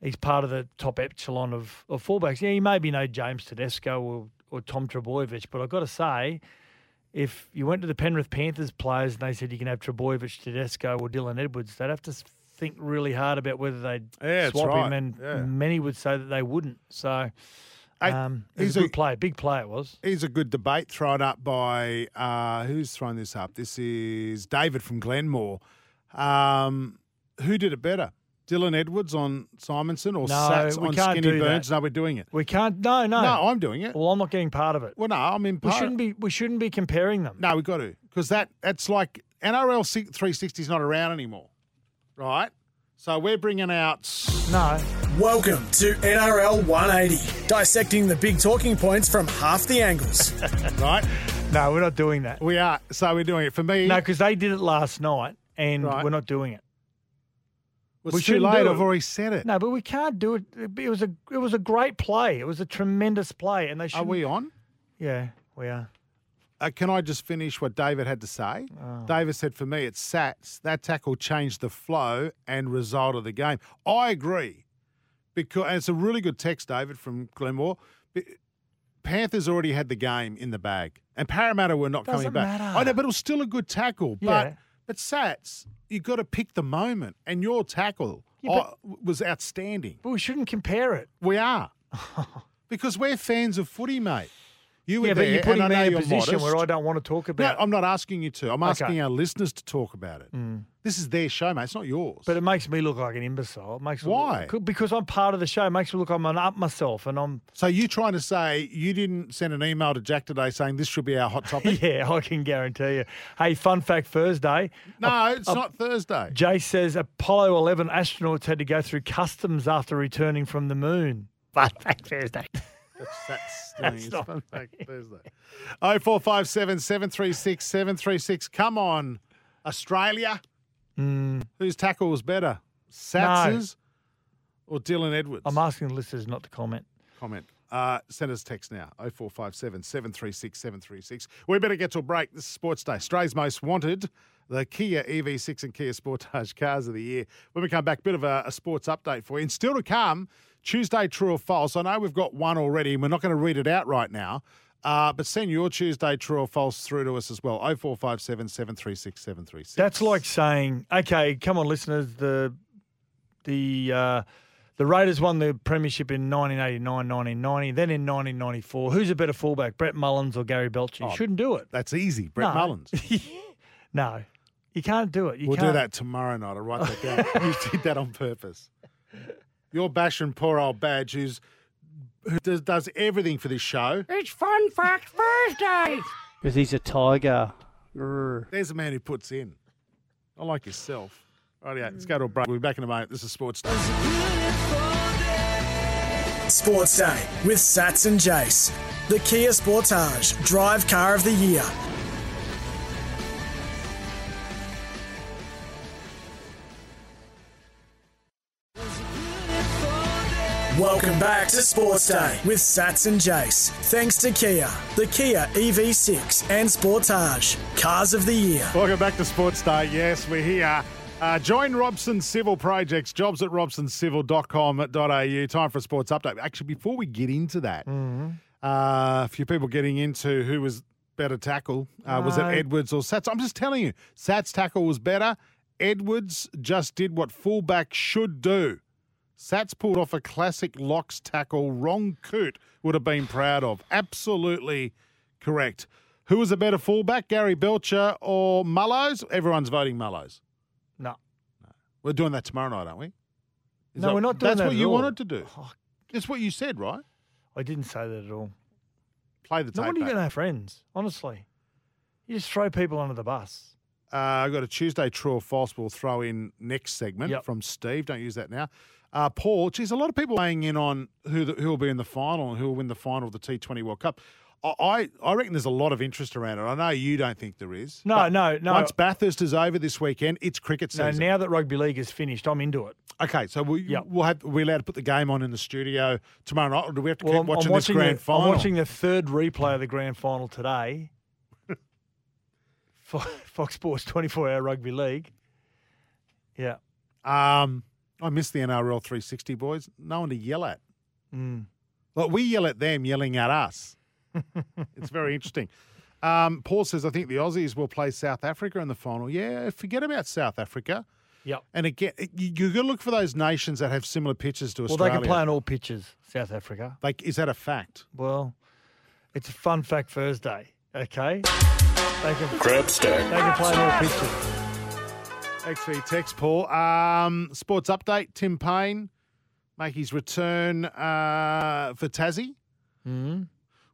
he's part of the top echelon of, of fullbacks. Yeah, he may be no James Tedesco or, or Tom Trbojevic, but I've got to say, if you went to the Penrith Panthers players and they said you can have Trbojevic, Tedesco, or Dylan Edwards, they'd have to think really hard about whether they'd Yeah, swap him, and Yeah. many would say that they wouldn't. So, um, he's a a- good play, big play it was. Here's a good debate thrown up by uh, who's thrown this up? This is David from Glenmore. Um, who did it better? Dylan Edwards on Simonsson or No, Sats we on Skinny do that. Burns? No, we're doing it. We can't. No, no, No, I'm doing it. Well, I'm not getting part of it. Well, no, I'm in part. We shouldn't be. We shouldn't be comparing them. No, we've got to because that that's like NRL 360 is not around anymore, right? So we're bringing out no. Welcome to NRL 180, dissecting the big talking points from half the angles. right? No, we're not doing that. We are. So we're doing it for me. No, because they did it last night, and Right. we're not doing it. Well, we it's too shouldn't late. do I've already said it. No, but we can't do it. It was a it was a great play. It was a tremendous play, and they should. Are we on? Yeah, we are. Uh, can I just finish what David had to say? Oh. David said, for me, it's Sats. That tackle changed the flow and result of the game. I agree. Because and it's a really good text, David, from Glenmore. Panthers already had the game in the bag, and Parramatta were not coming Doesn't back. matter. I know, but it was still a good tackle. Yeah. But but Sats, you got to pick the moment, and your tackle Yeah, uh, was outstanding. But we shouldn't compare it. We are because we're fans of footy, mate. You were yeah, there, but you're putting me in a position modest. where I don't want to talk about. No. I'm not asking you to. I'm Okay. asking our listeners to talk about it. Mm. This is their show, mate. It's not yours. But it makes me look like an imbecile. It makes me Why? Look, because I'm part of the show. It makes me look I'm an up myself, and I'm. so you trying to say you didn't send an email to Jack today saying this should be our hot topic? Yeah, I can guarantee you. Hey, fun fact Thursday. no, it's Uh, not Thursday. Jay says Apollo 11 astronauts had to go through customs after returning from the moon. Fun fact Thursday. That's, that's, That's it's not fun fact Thursday. Oh four five seven seven three six seven three six. Come on, Australia. Mm, Whose tackle was better, Sats's or Dylan Edwards? I'm asking the listeners not to comment. comment. Uh, send us text now, 0457 736 736. We better get to a break. This is Sports Day. Australia's most wanted, the Kia EV6 and Kia Sportage cars of the year. When we come back, bit of a, a sports update for you. And still to come, Tuesday, true or false. I know we've got one already, and we're not going to read it out right now. Uh, but send your Tuesday, true or false, through to us as well. 0457 736 736. That's like saying, okay, come on, listeners, the the uh, the Raiders won the premiership in 1989, 1990, then in 1994. Who's a better fullback, Brett Mullins or Gary Belcher? You Oh, shouldn't do it. That's easy. Brett No. Mullins. No, you can't do it. You we'll can't. do that tomorrow night. I'll write that down. you did that on purpose. You're bashing poor old Badge, who's who does, does everything for this show. It's Fun Fact Thursday. Because he's a tiger. Grr. There's a man who puts in. I like yourself. Right, yeah, let's go to a break. We'll be back in a moment. This is Sports Day. Sports Day with Sats and Jace. The Kia Sportage Drive Car of the Year. Welcome back to Sports Day with Sats and Jace. Thanks to Kia, the Kia EV6 and Sportage Cars of the Year. Welcome back to Sports Day. Yes, we're here. Uh, join Robson Civil Projects, jobs at robsoncivil.com.au. Time for a sports update. Actually, before we get into that, Mm-hmm. uh, a few people getting into who was better tackle. Uh, was it Edwards or Sats? I'm just telling you, Sats' tackle was better. Edwards just did what fullback should do. Sats pulled off a classic locks tackle. Ron Coote would have been proud of. Absolutely correct. Who was a better fullback, Gary Belcher or Mullows? Everyone's voting Mullows. No. no. We're doing that tomorrow night, aren't we? Is No, that- we're not doing That's that That's what at you all. wanted to do. That's what you said, right? I didn't say that at all. Play the No tape. wonder you back. don't have friends, honestly. You just throw people under the bus. Uh, I've got a Tuesday true or false we'll throw in next segment Yep. from Steve. Don't use that now. Uh, Paul, geez, a lot of people weighing in on who the, who will be in the final and who will win the final of the T20 World Cup. I, I reckon there's a lot of interest around it. I know you don't think there is. No, no, no. Once Bathurst is over this weekend, it's cricket No, season. now that rugby league is finished, I'm into it. okay, so we, we'll have we're allowed to put the game on in the studio tomorrow night, or do we have to Well, keep I'm, watching I'm this grand the, final? I'm watching the third replay of the grand final today. Fox Sports 24 Hour Rugby League. Yeah. Um, I miss the NRL 360 boys. No one to yell at. Mm. Like we yell at them, yelling at us. it's very interesting. Um, Paul says, I think the Aussies will play South Africa in the final. Yeah, forget about South Africa. Yep. And again, you, you got to look for those nations that have similar pitches to Australia. Well, they can play on all pitches, South Africa. Like, is that a fact? Well, it's a fun fact Thursday, okay? They can, Crab stack. They can play on all pitches. XV text, Paul. Um, sports update Tim Paine make his return uh, for Tassie, Mm-hmm.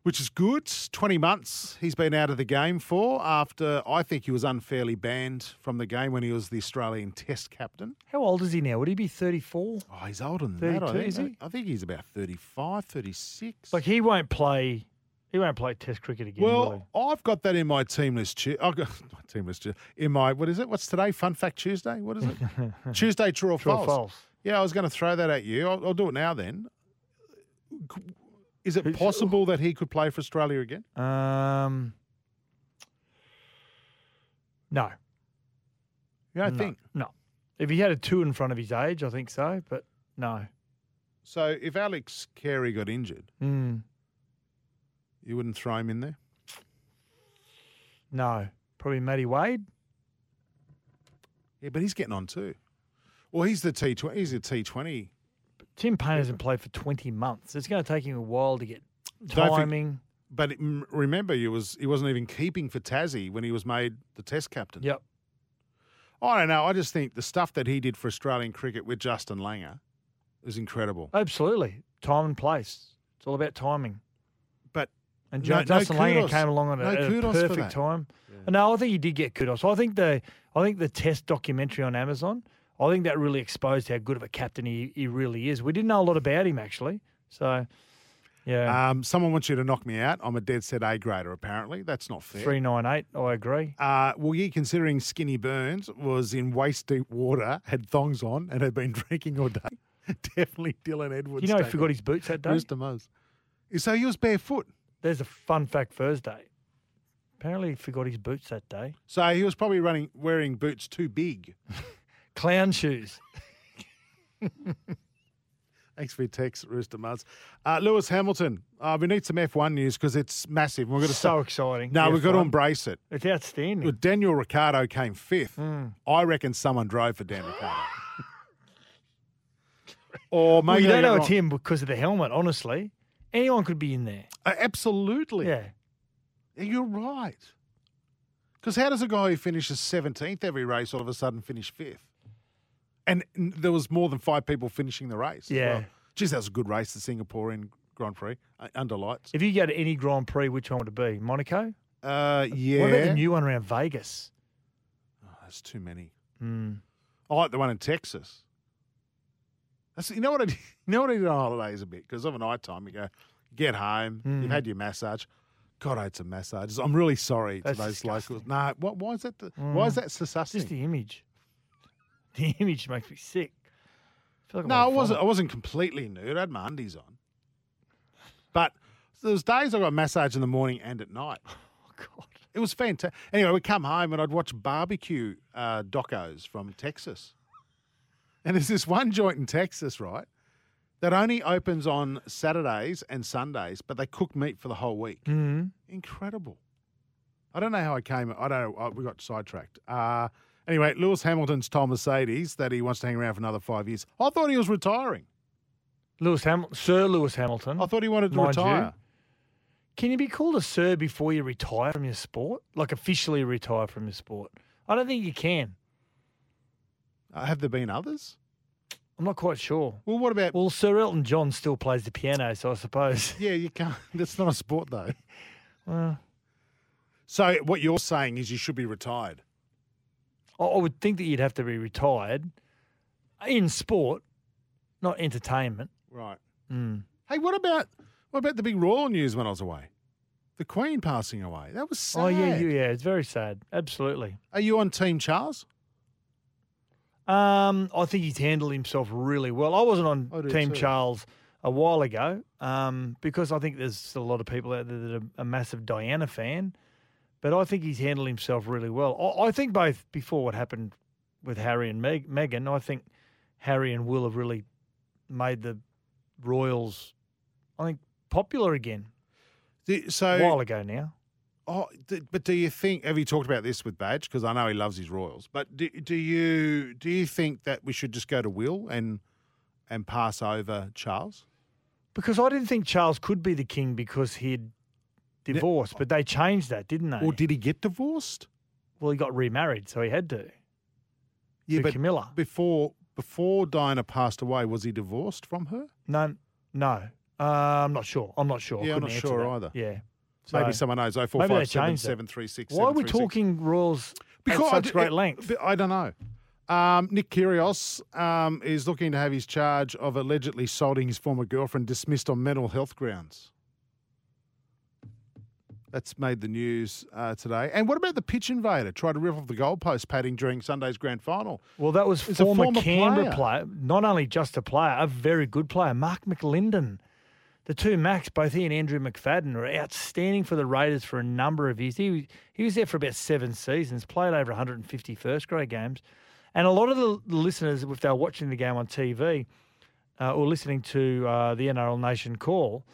which is good. 20 months he's been out of the game for after I think he was unfairly banned from the game when he was the Australian Test captain. How old is he now? Would he be 34? Oh, he's older than that. I think. is he? I think he's about 35, 36. Like, he won't play. He won't play Test cricket again. Well, I've got that in my team list. Tu- I've got my team list tu- in my what is it? What's today? Fun fact Tuesday. What is it? Tuesday, true or True or false? false. Yeah, I was going to throw that at you. I'll, I'll do it now. Then, is it possible that he could play for Australia again? Um, no. You don't no, think? No. If he had a two in front of his age, I think so, but no. So, if Alex Carey got injured, Mm, you wouldn't throw him in there. no. Probably Matty Wade. Yeah, but he's getting on too. Well, he's the T twenty. He's the T twenty. Tim Paine hasn't played for 20 months. It's going to take him a while to get think- timing. But it- remember, he was he wasn't even keeping for Tassie when he was made the Test captain. Yep. I don't know. I just think the stuff that he did for Australian cricket with Justin Langer is incredible. Absolutely. Time and place. It's all about timing. And no- Justin no Langer came along at, a, No at a perfect time. No, I think he did get kudos. I think the I think the test documentary on Amazon, I think that really exposed how good of a captain he, he really is. We didn't know a lot about him actually. So yeah. Um, someone wants you to knock me out. I'm a dead set A grader. Apparently, that's not fair. Three nine eight, I agree. Uh, well, yeah, considering Skinny Burns was in waist deep water, had thongs on, and had been drinking all day, definitely Dylan Edwards. You know he forgot his boots that day? Rooster Muzz. So he was barefoot. There's a fun fact Thursday. Apparently he forgot his boots that day. So he was probably running wearing boots too big. Clown shoes. Thanks for your text, Rooster Muzz. Uh, Lewis Hamilton. Uh, we need some F1 news because it's massive. We're going to So exciting. No, we've got to embrace it. It's outstanding. Well, Daniel Ricciardo came fifth. Mm. I reckon someone drove for Dan Ricciardo. or Well, maybe you don't know it it's him because of the helmet, honestly. Anyone could be in there. Uh, absolutely. Yeah. You're right. Because how does a guy who finishes 17th every race all of a sudden finish fifth? And there was more than five people finishing the race. Yeah. Well. Geez, that was a good race, the Singaporean Grand Prix, uh, under lights. If you go to any Grand Prix, which one would it be? Monaco? Uh, yeah. What about the new one around Vegas? Oh, there's too many. Mm. I like the one in Texas. That's, you know what I did? You know what I did on holidays a bit because of a night time. You go, get home, Mm. you've had your massage. God, I had some massages. I'm really sorry That's to those disgusting. locals. No, what? Why is that? The, Why is Mm. that disgusting? Just the image. The image makes me sick. I like No, I wasn't. I wasn't completely nude. I had my undies on. But there was days I got massage in the morning and at night. Oh God, it was fantastic. Anyway, we'd come home and I'd watch barbecue uh, docos from Texas. And there's this one joint in Texas, right, that only opens on Saturdays and Sundays, but they cook meat for the whole week. Mhm. Incredible. I don't know how I came. I don't know. We got sidetracked. Uh, anyway, Lewis Hamilton's told Mercedes that he wants to hang around for another five years. I thought he was retiring. Lewis Hamilton, Sir Lewis Hamilton. I thought he wanted to mind you. retire. Can you be called a sir before you retire from your sport? Like officially retire from your sport? I don't think you can. Uh, have there been others? I'm not quite sure. Well, what about? Well, Sir Elton John still plays the piano, so I suppose. Yeah, you can't. That's not a sport, though. Well, So what you're saying is you should be retired. I I would think that you'd have to be retired in sport, not entertainment. Right. Mm. Hey, what about what about the big royal news when I was away? The Queen passing away. That was sad. Oh yeah, yeah, it's very sad. Absolutely. Are you on Team Charles? Um, I think he's handled himself really well. I wasn't on I Team too. Charles a while ago um, because I think there's still a lot of people out there that are a massive Diana fan. But I think he's handled himself really well. I, I think both before what happened with Harry and Meg, Meghan, I think Harry and Will have really made the Royals, I think, popular again. Do- So a while ago now. Oh, but do you think? Have you talked about this with Badge? Because I know he loves his Royals. But do, do you do you think that we should just go to Will and and pass over Charles? Because I didn't think Charles could be the king because he'd divorced, but they changed that, didn't they? Or did he get divorced? Well, he got remarried, so he had to. Yeah, to but Camilla. before before Diana passed away, was he divorced from her? No, no. Uh, I'm not sure. I'm not sure. Yeah, I'm couldn't sure that. either. Yeah. Maybe someone knows. Oh four maybe five seven seven three six. Why are we talking Royals Because at such d- great length? I don't know. Um, Nick Kyrgios um, is looking to have his charge of allegedly assaulting his former girlfriend dismissed on mental health grounds. That's made the news uh, today. And what about the pitch invader? Tried to rip off the goalpost padding during Sunday's grand final. Well, that was former, former Canberra player. player. Not only just a player, a very good player, Mark McLinden. The two Macs, both he and Andrew McFadden, are outstanding for the Raiders for a number of years. He was, he was there for about seven seasons, played over 150 first grade games. And a lot of the, the listeners, if they were watching the game on TV uh, or listening to uh, the NRL Nation call,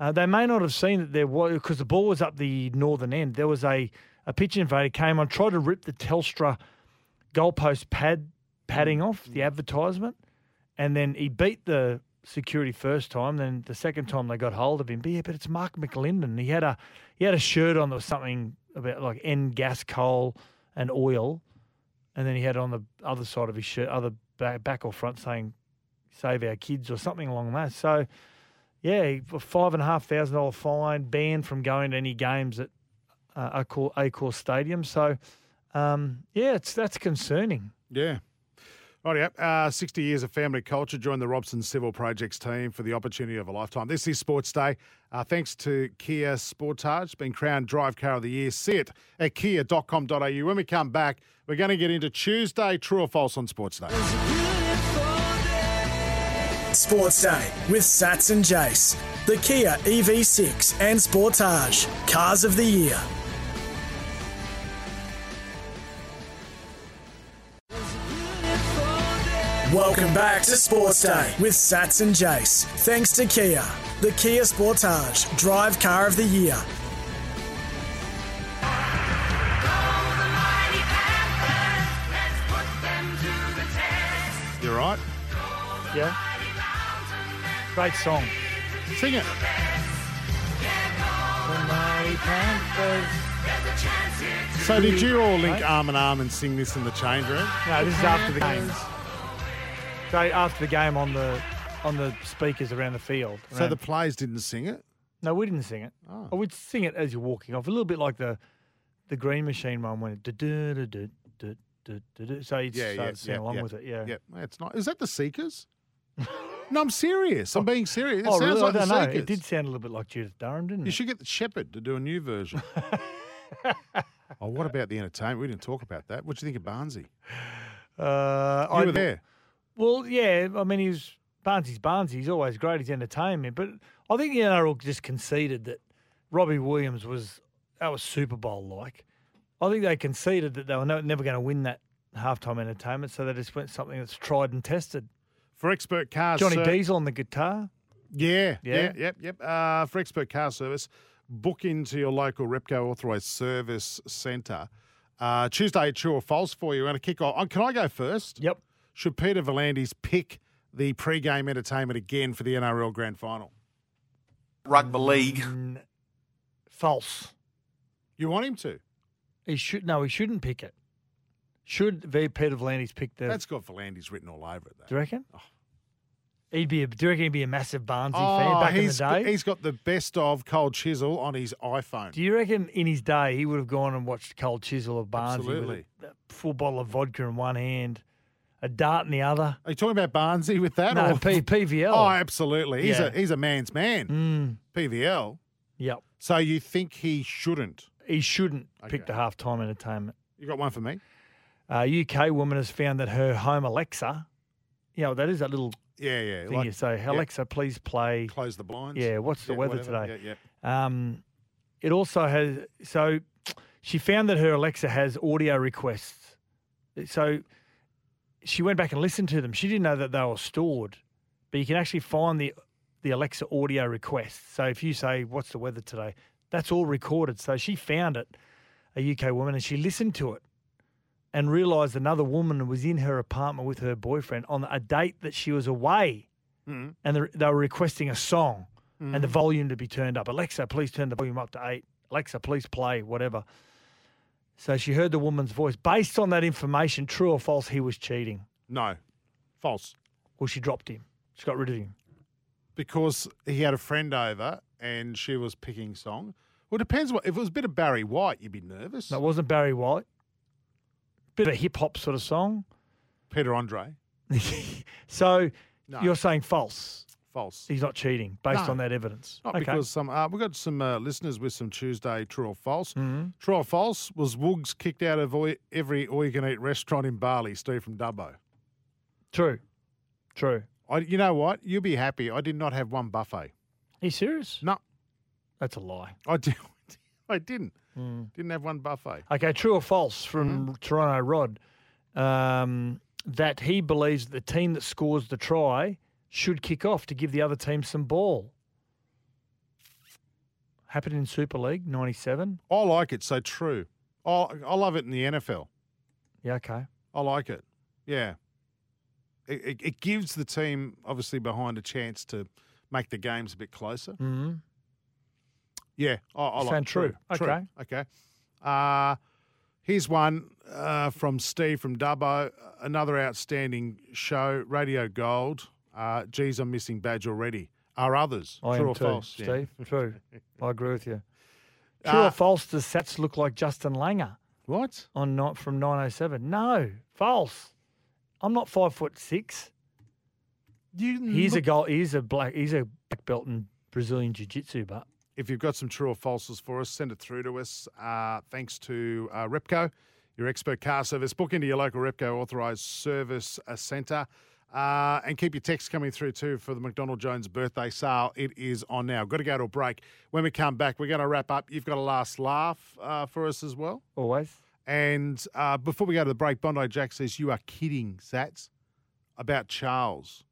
uh, they may not have seen that there was, because the ball was up the northern end, there was a, a pitch invader came on, tried to rip the Telstra goalpost pad padding off the advertisement, and then he beat the security first time. Then the second time they got hold of him, but yeah, but it's Mark McLinden. He had a he had a shirt on that was something about like end gas, coal, and oil, and then he had on the other side of his shirt, other back, back or front, saying "Save our kids" or something along that. So. Yeah, a five and a half thousand dollar fine, banned from going to any games at uh, Accor, Accor Stadium. So, um, yeah, it's that's concerning. Yeah. Righty uh, 60 years of family culture. Join the Robson Civil Projects team for the opportunity of a lifetime. This is Sports Day. Uh, thanks to Kia Sportage, been crowned Drive Car of the Year. See it at kia.com.au. When we come back, we're going to get into Tuesday, true or false on Sports Day. Sports Day with Sats and Jace. The Kia EV6 and Sportage. Cars of the Year. Welcome back to Sports Day with Sats and Jace. Thanks to Kia. The Kia Sportage. Drive Car of the Year. You're right? Yeah. Great song. Sing it. So, did you all link arm in arm and sing this in the change room? No, this is after the game. So after the game on the on the speakers around the field. So, the players didn't sing it? no, we didn't sing it. Oh. I would sing it as you're walking off, a little bit like the the Green Machine one when it. So you Yeah, start yeah, to sing yeah, along yeah. with it. Yeah. Yeah, it's not. Is that the Seekers? no, I'm serious. I'm being serious. It oh, sounds really? like I don't the know. It did sound a little bit like Judith Durham, didn't You it? should get the Shepherd to do a new version. oh, what about the entertainment? We didn't talk about that. What do you think of Barnsey? Uh, You I- were there. Well, yeah. I mean, he's Barnsley's Barnsley. He's always great. He's entertainment. But I think the NRL just conceded that Robbie Williams was that was Super Bowl like. I think they conceded that they were no, never going to win that halftime entertainment, so they just went something that's tried and tested. For expert cars, Johnny ser- Diesel on the guitar. Yeah, yeah, Yeah. yep, yep. Uh, for expert car service, book into your local Repco authorised service centre. Uh, Tuesday, true or false for you. We're going to kick off. Oh, can I go first? Yep. Should Peter V'landys pick the pre-game entertainment again for the NRL Grand Final? Rugby league. Mm, false. You want him to? He should no. He shouldn't pick it. Should V. Peter V'landys pick the? That's got V'landys written all over it. Though. do you reckon? He'd be. A, do you reckon he'd be a massive Barnsley Oh, fan back in the he's got- day? he's got the best of Cold Chisel on his iPhone. Do you reckon in his day he would have gone and watched Cold Chisel of Barnsley Absolutely. with a full bottle of vodka in one hand, a dart in the other? Are you talking about Barnsley with that? No, or- P- PVL. Oh, absolutely. He's Yeah. a he's a man's man. Mm, PVL. Yep. So you think he shouldn't? He shouldn't pick the halftime entertainment. You got one for me? A UK woman has found that her home Alexa, you know, that is that little Yeah, yeah. thing like- you say, yeah. Alexa, please play. Close the blinds. Yeah, what's the Yeah, weather whatever. today? Yeah, yeah. Um, it also has, so she found that her Alexa has audio requests. So she went back and listened to them. She didn't know that they were stored, but you can actually find the the Alexa audio requests. So if you say, "What's the weather today?" That's all recorded. So she found it, a UK woman, and she listened to it, and realised another woman was in her apartment with her boyfriend on a date that she was away, Mhm. and they- they were requesting a song and the Mhm. volume to be turned up. Alexa, please turn the volume up to eight. Alexa, please play whatever. So she heard the woman's voice. Based on that information, true or false, he was cheating. No, false. Well, she dropped him. She got rid of him. Because he had a friend over and she was picking song. Well, it depends what. If it was a bit of Barry White, you'd be nervous. That wasn't Barry White. Bit of a hip hop sort of song. Peter Andre. So No. you're saying false. False. He's not cheating based No. on that evidence. Not Okay. because some. Uh, we've got some uh, listeners with some Tuesday true or false. Mhm. True or false was Woogs kicked out of all, every all you can eat restaurant in Bali. Steve from Dubbo. True. True. I, you know what? You'll be happy. I did not have one buffet. Are you serious? No, That's a lie. I did. I didn't. Mm. Didn't have one buffet. Okay, true or false from Mm-hmm. Toronto Rod um, that he believes the team that scores the try should kick off to give the other team some ball. Happened in Super League '97. I like it. So true. I I love it in the NFL. Yeah, okay. I like it. Yeah. It, it, it gives the team obviously behind a chance to make the games a bit closer. Mm-hmm. Yeah, I, I like saying true. True. Okay. Okay. Uh, here's one uh, from Steve from Dubbo. Another outstanding show, Radio Gold. Uh, geez, I'm missing badge already. Are others I true or too, false? Yeah. Steve. True. I agree with you. True Uh, or false? Does Sats look like Justin Langer What? on not from 907? No, false. I'm not five foot six. You He's a look- goal. He's a black. He's a black belt in Brazilian Jiu Jitsu, but If you've got some true or falses for us, send it through to us. Uh, thanks to uh, Repco, your expert car service. Book into your local Repco authorised service uh, centre. Uh, and keep your texts coming through too for the McDonald Jones birthday sale. It is on now. Got to go to a break. When we come back, we're going to wrap up. You've got a last laugh uh, for us as well. always. And uh, before we go to the break, Bondi Jack says, You are kidding, Sats, about Charles.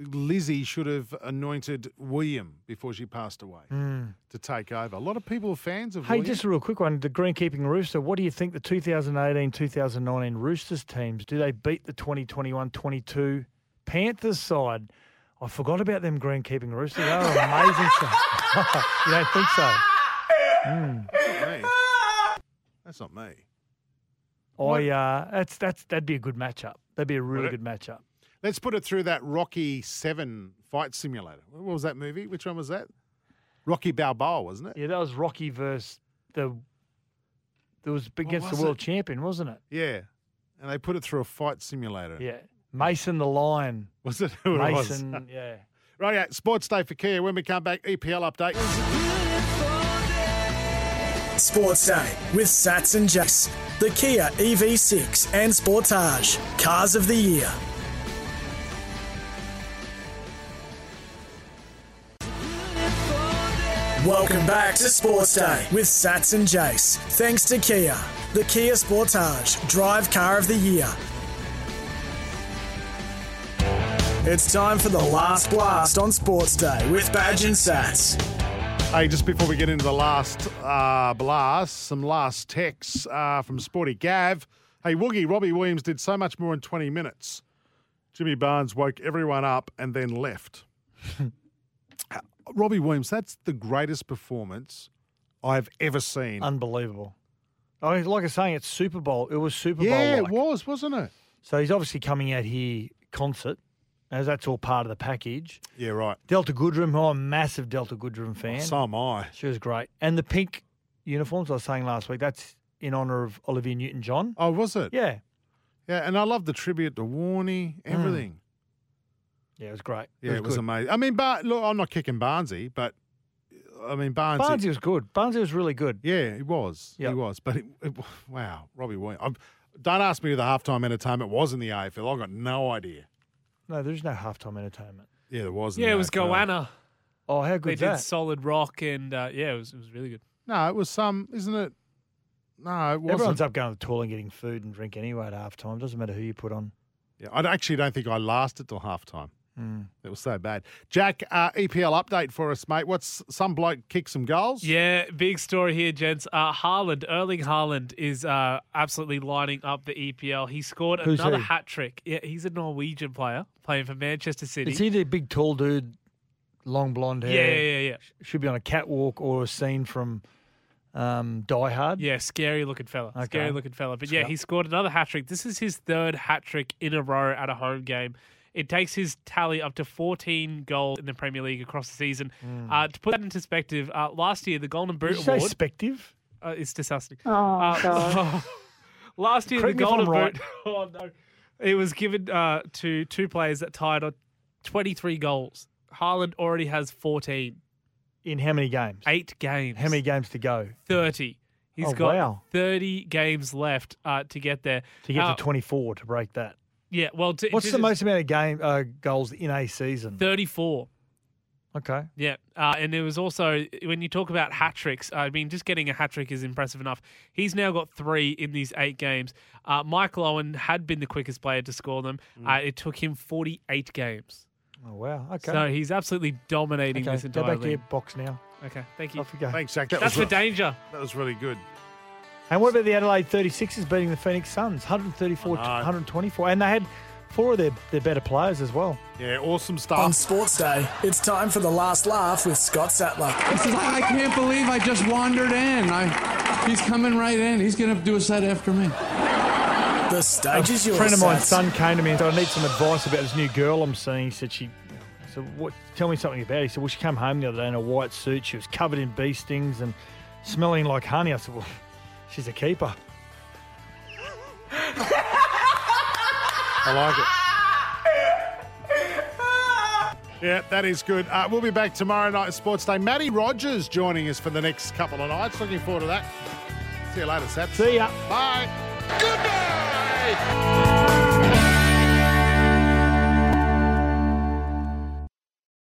Lizzie should have anointed William before she passed away Mm. to take over. A lot of people are fans of Hey, William. just a real quick one. The greenkeeping rooster. What do you think the 2018 2019 Roosters teams do they beat the 2021 22 Panthers side? I forgot about them greenkeeping roosters. They were amazing. you don't think so? Mm. That's not me. That's not me. I uh, that's that's that'd be a good matchup. That'd be a really good matchup. Let's put it through that Rocky 7 fight simulator. What was that movie? Which one was that? Rocky Balboa, wasn't it? Yeah, that was Rocky versus the. There was against was the world it? champion, wasn't it? Yeah. And they put it through a fight simulator. Yeah, Mason the Lion. Was it who it was? Mason, yeah. Right, yeah, Sports Day for Kia. When we come back, EPL update. Sports Day with Sats and Jace. The Kia EV6 and Sportage. Cars of the Year. Welcome back to Sports Day with Sats and Jace. Thanks to Kia. The Kia Sportage. Drive Car of the Year. It's time for the last blast on Sports Day with Badge and Sats. Hey, just before we get into the last uh, blast, some last texts uh, from Sporty Gav. Hey, Woogie, Robbie Williams did so much more in 20 minutes. Jimmy Barnes woke everyone up and then left. Robbie Williams, that's the greatest performance I've ever seen. Unbelievable. Oh, like I was saying, it's Super Bowl. It was Super Bowl. yeah, it was, wasn't it? So he's obviously coming out here concert, as that's all part of the package. Yeah, right. Delta Goodrem, who I'm a massive Delta Goodrem fan. Oh, so am I. She was great. And the pink uniforms I was saying last week, that's in honour of Olivia Newton John. Oh, was it? Yeah. Yeah, and I love the tribute to Warney, mm. everything. Yeah, it was great. Yeah, it was, good. amazing. I mean, but look, I'm not kicking Barnsey, but I mean, Barnes. Barnesy was good. Barnesy was really good. Yeah, he was. He was. But it, it, wow, Robbie Williams. I'm, don't ask me who the halftime entertainment was in the AFL. I've got no idea. No, there's no halftime entertainment. Yeah, there was. Yeah, the it was AFL. Goanna. Oh, how good! They good's did solid rock and uh, yeah, it was it was really good. No, it was some, isn't it? No, it wasn't. Everyone's up going to the toilet and getting food and drink anyway at halftime. It doesn't matter who you put on. Yeah, I actually don't think I lasted till halftime. Mm. It was so bad. Jack, uh, EPL update for us, mate. What's some bloke kick some goals? Yeah, big story here, gents. Uh, Haaland, Erling Haaland is uh, absolutely lining up the EPL. He scored Who's another hat trick. Yeah, he's a Norwegian player playing for Manchester City. Is he the big tall dude, long blonde hair? Yeah, yeah, yeah. Should be on a catwalk or a scene from um, Die Hard. Yeah, scary looking fella. Okay. Scary looking fella. But yeah, he scored another hat trick. This is his third hat trick in a row at a home game. It takes his tally up to 14 goals in the Premier League across the season. Uh, to put that into perspective, uh, last year the Golden Boot Did you Award. spective? Uh, it's disgusting. Oh, Uh, God. last year, Correct the me if I'm Golden right. Boot. Oh no! It was given uh, to two players that tied on 23 goals. Haaland already has 14. In how many games? Eight games. How many games to go? 30. He's Oh, got wow. 30 games left uh, to get there. To get Uh, to 24 to break that. Yeah, well, to, What's to the just- most amount of game uh, goals in a season? 34. Okay. Yeah, uh, and there was also when you talk about hat tricks. I mean, just getting a hat trick is impressive enough. He's now got three in these eight games. Uh, Michael Owen had been the quickest player to score them. Uh, it took him forty-eight games. Oh, wow. Okay. So he's absolutely dominating Okay, this Go entire back to your box now. Okay, thank you. Off you go. Thanks, Jack. That That's was for danger. That was really good. And what about the Adelaide 36ers beating the Phoenix Suns? 134 to 124. And they had four of their, their better players as well. Yeah, awesome stuff. On stuff. Sports Day, it's time for the last laugh with Scott Sattler. He says, I, I can't believe I just wandered in. I, he's coming right in. He's going to do a set after me. The stage a is yours. A friend of mine's son came to me and said, I need some advice about this new girl I'm seeing. He said, she, I said, what, tell me something about it. He said, well, she came home the other day in a white suit. She was covered in bee stings and smelling like honey. I said, well, she's a keeper. I like it. Yeah, that is good. Uh, we'll be back tomorrow night at Sports Day. Matty Rogers joining us for the next couple of nights. Looking forward to that. See you later, Sats. See ya. Bye.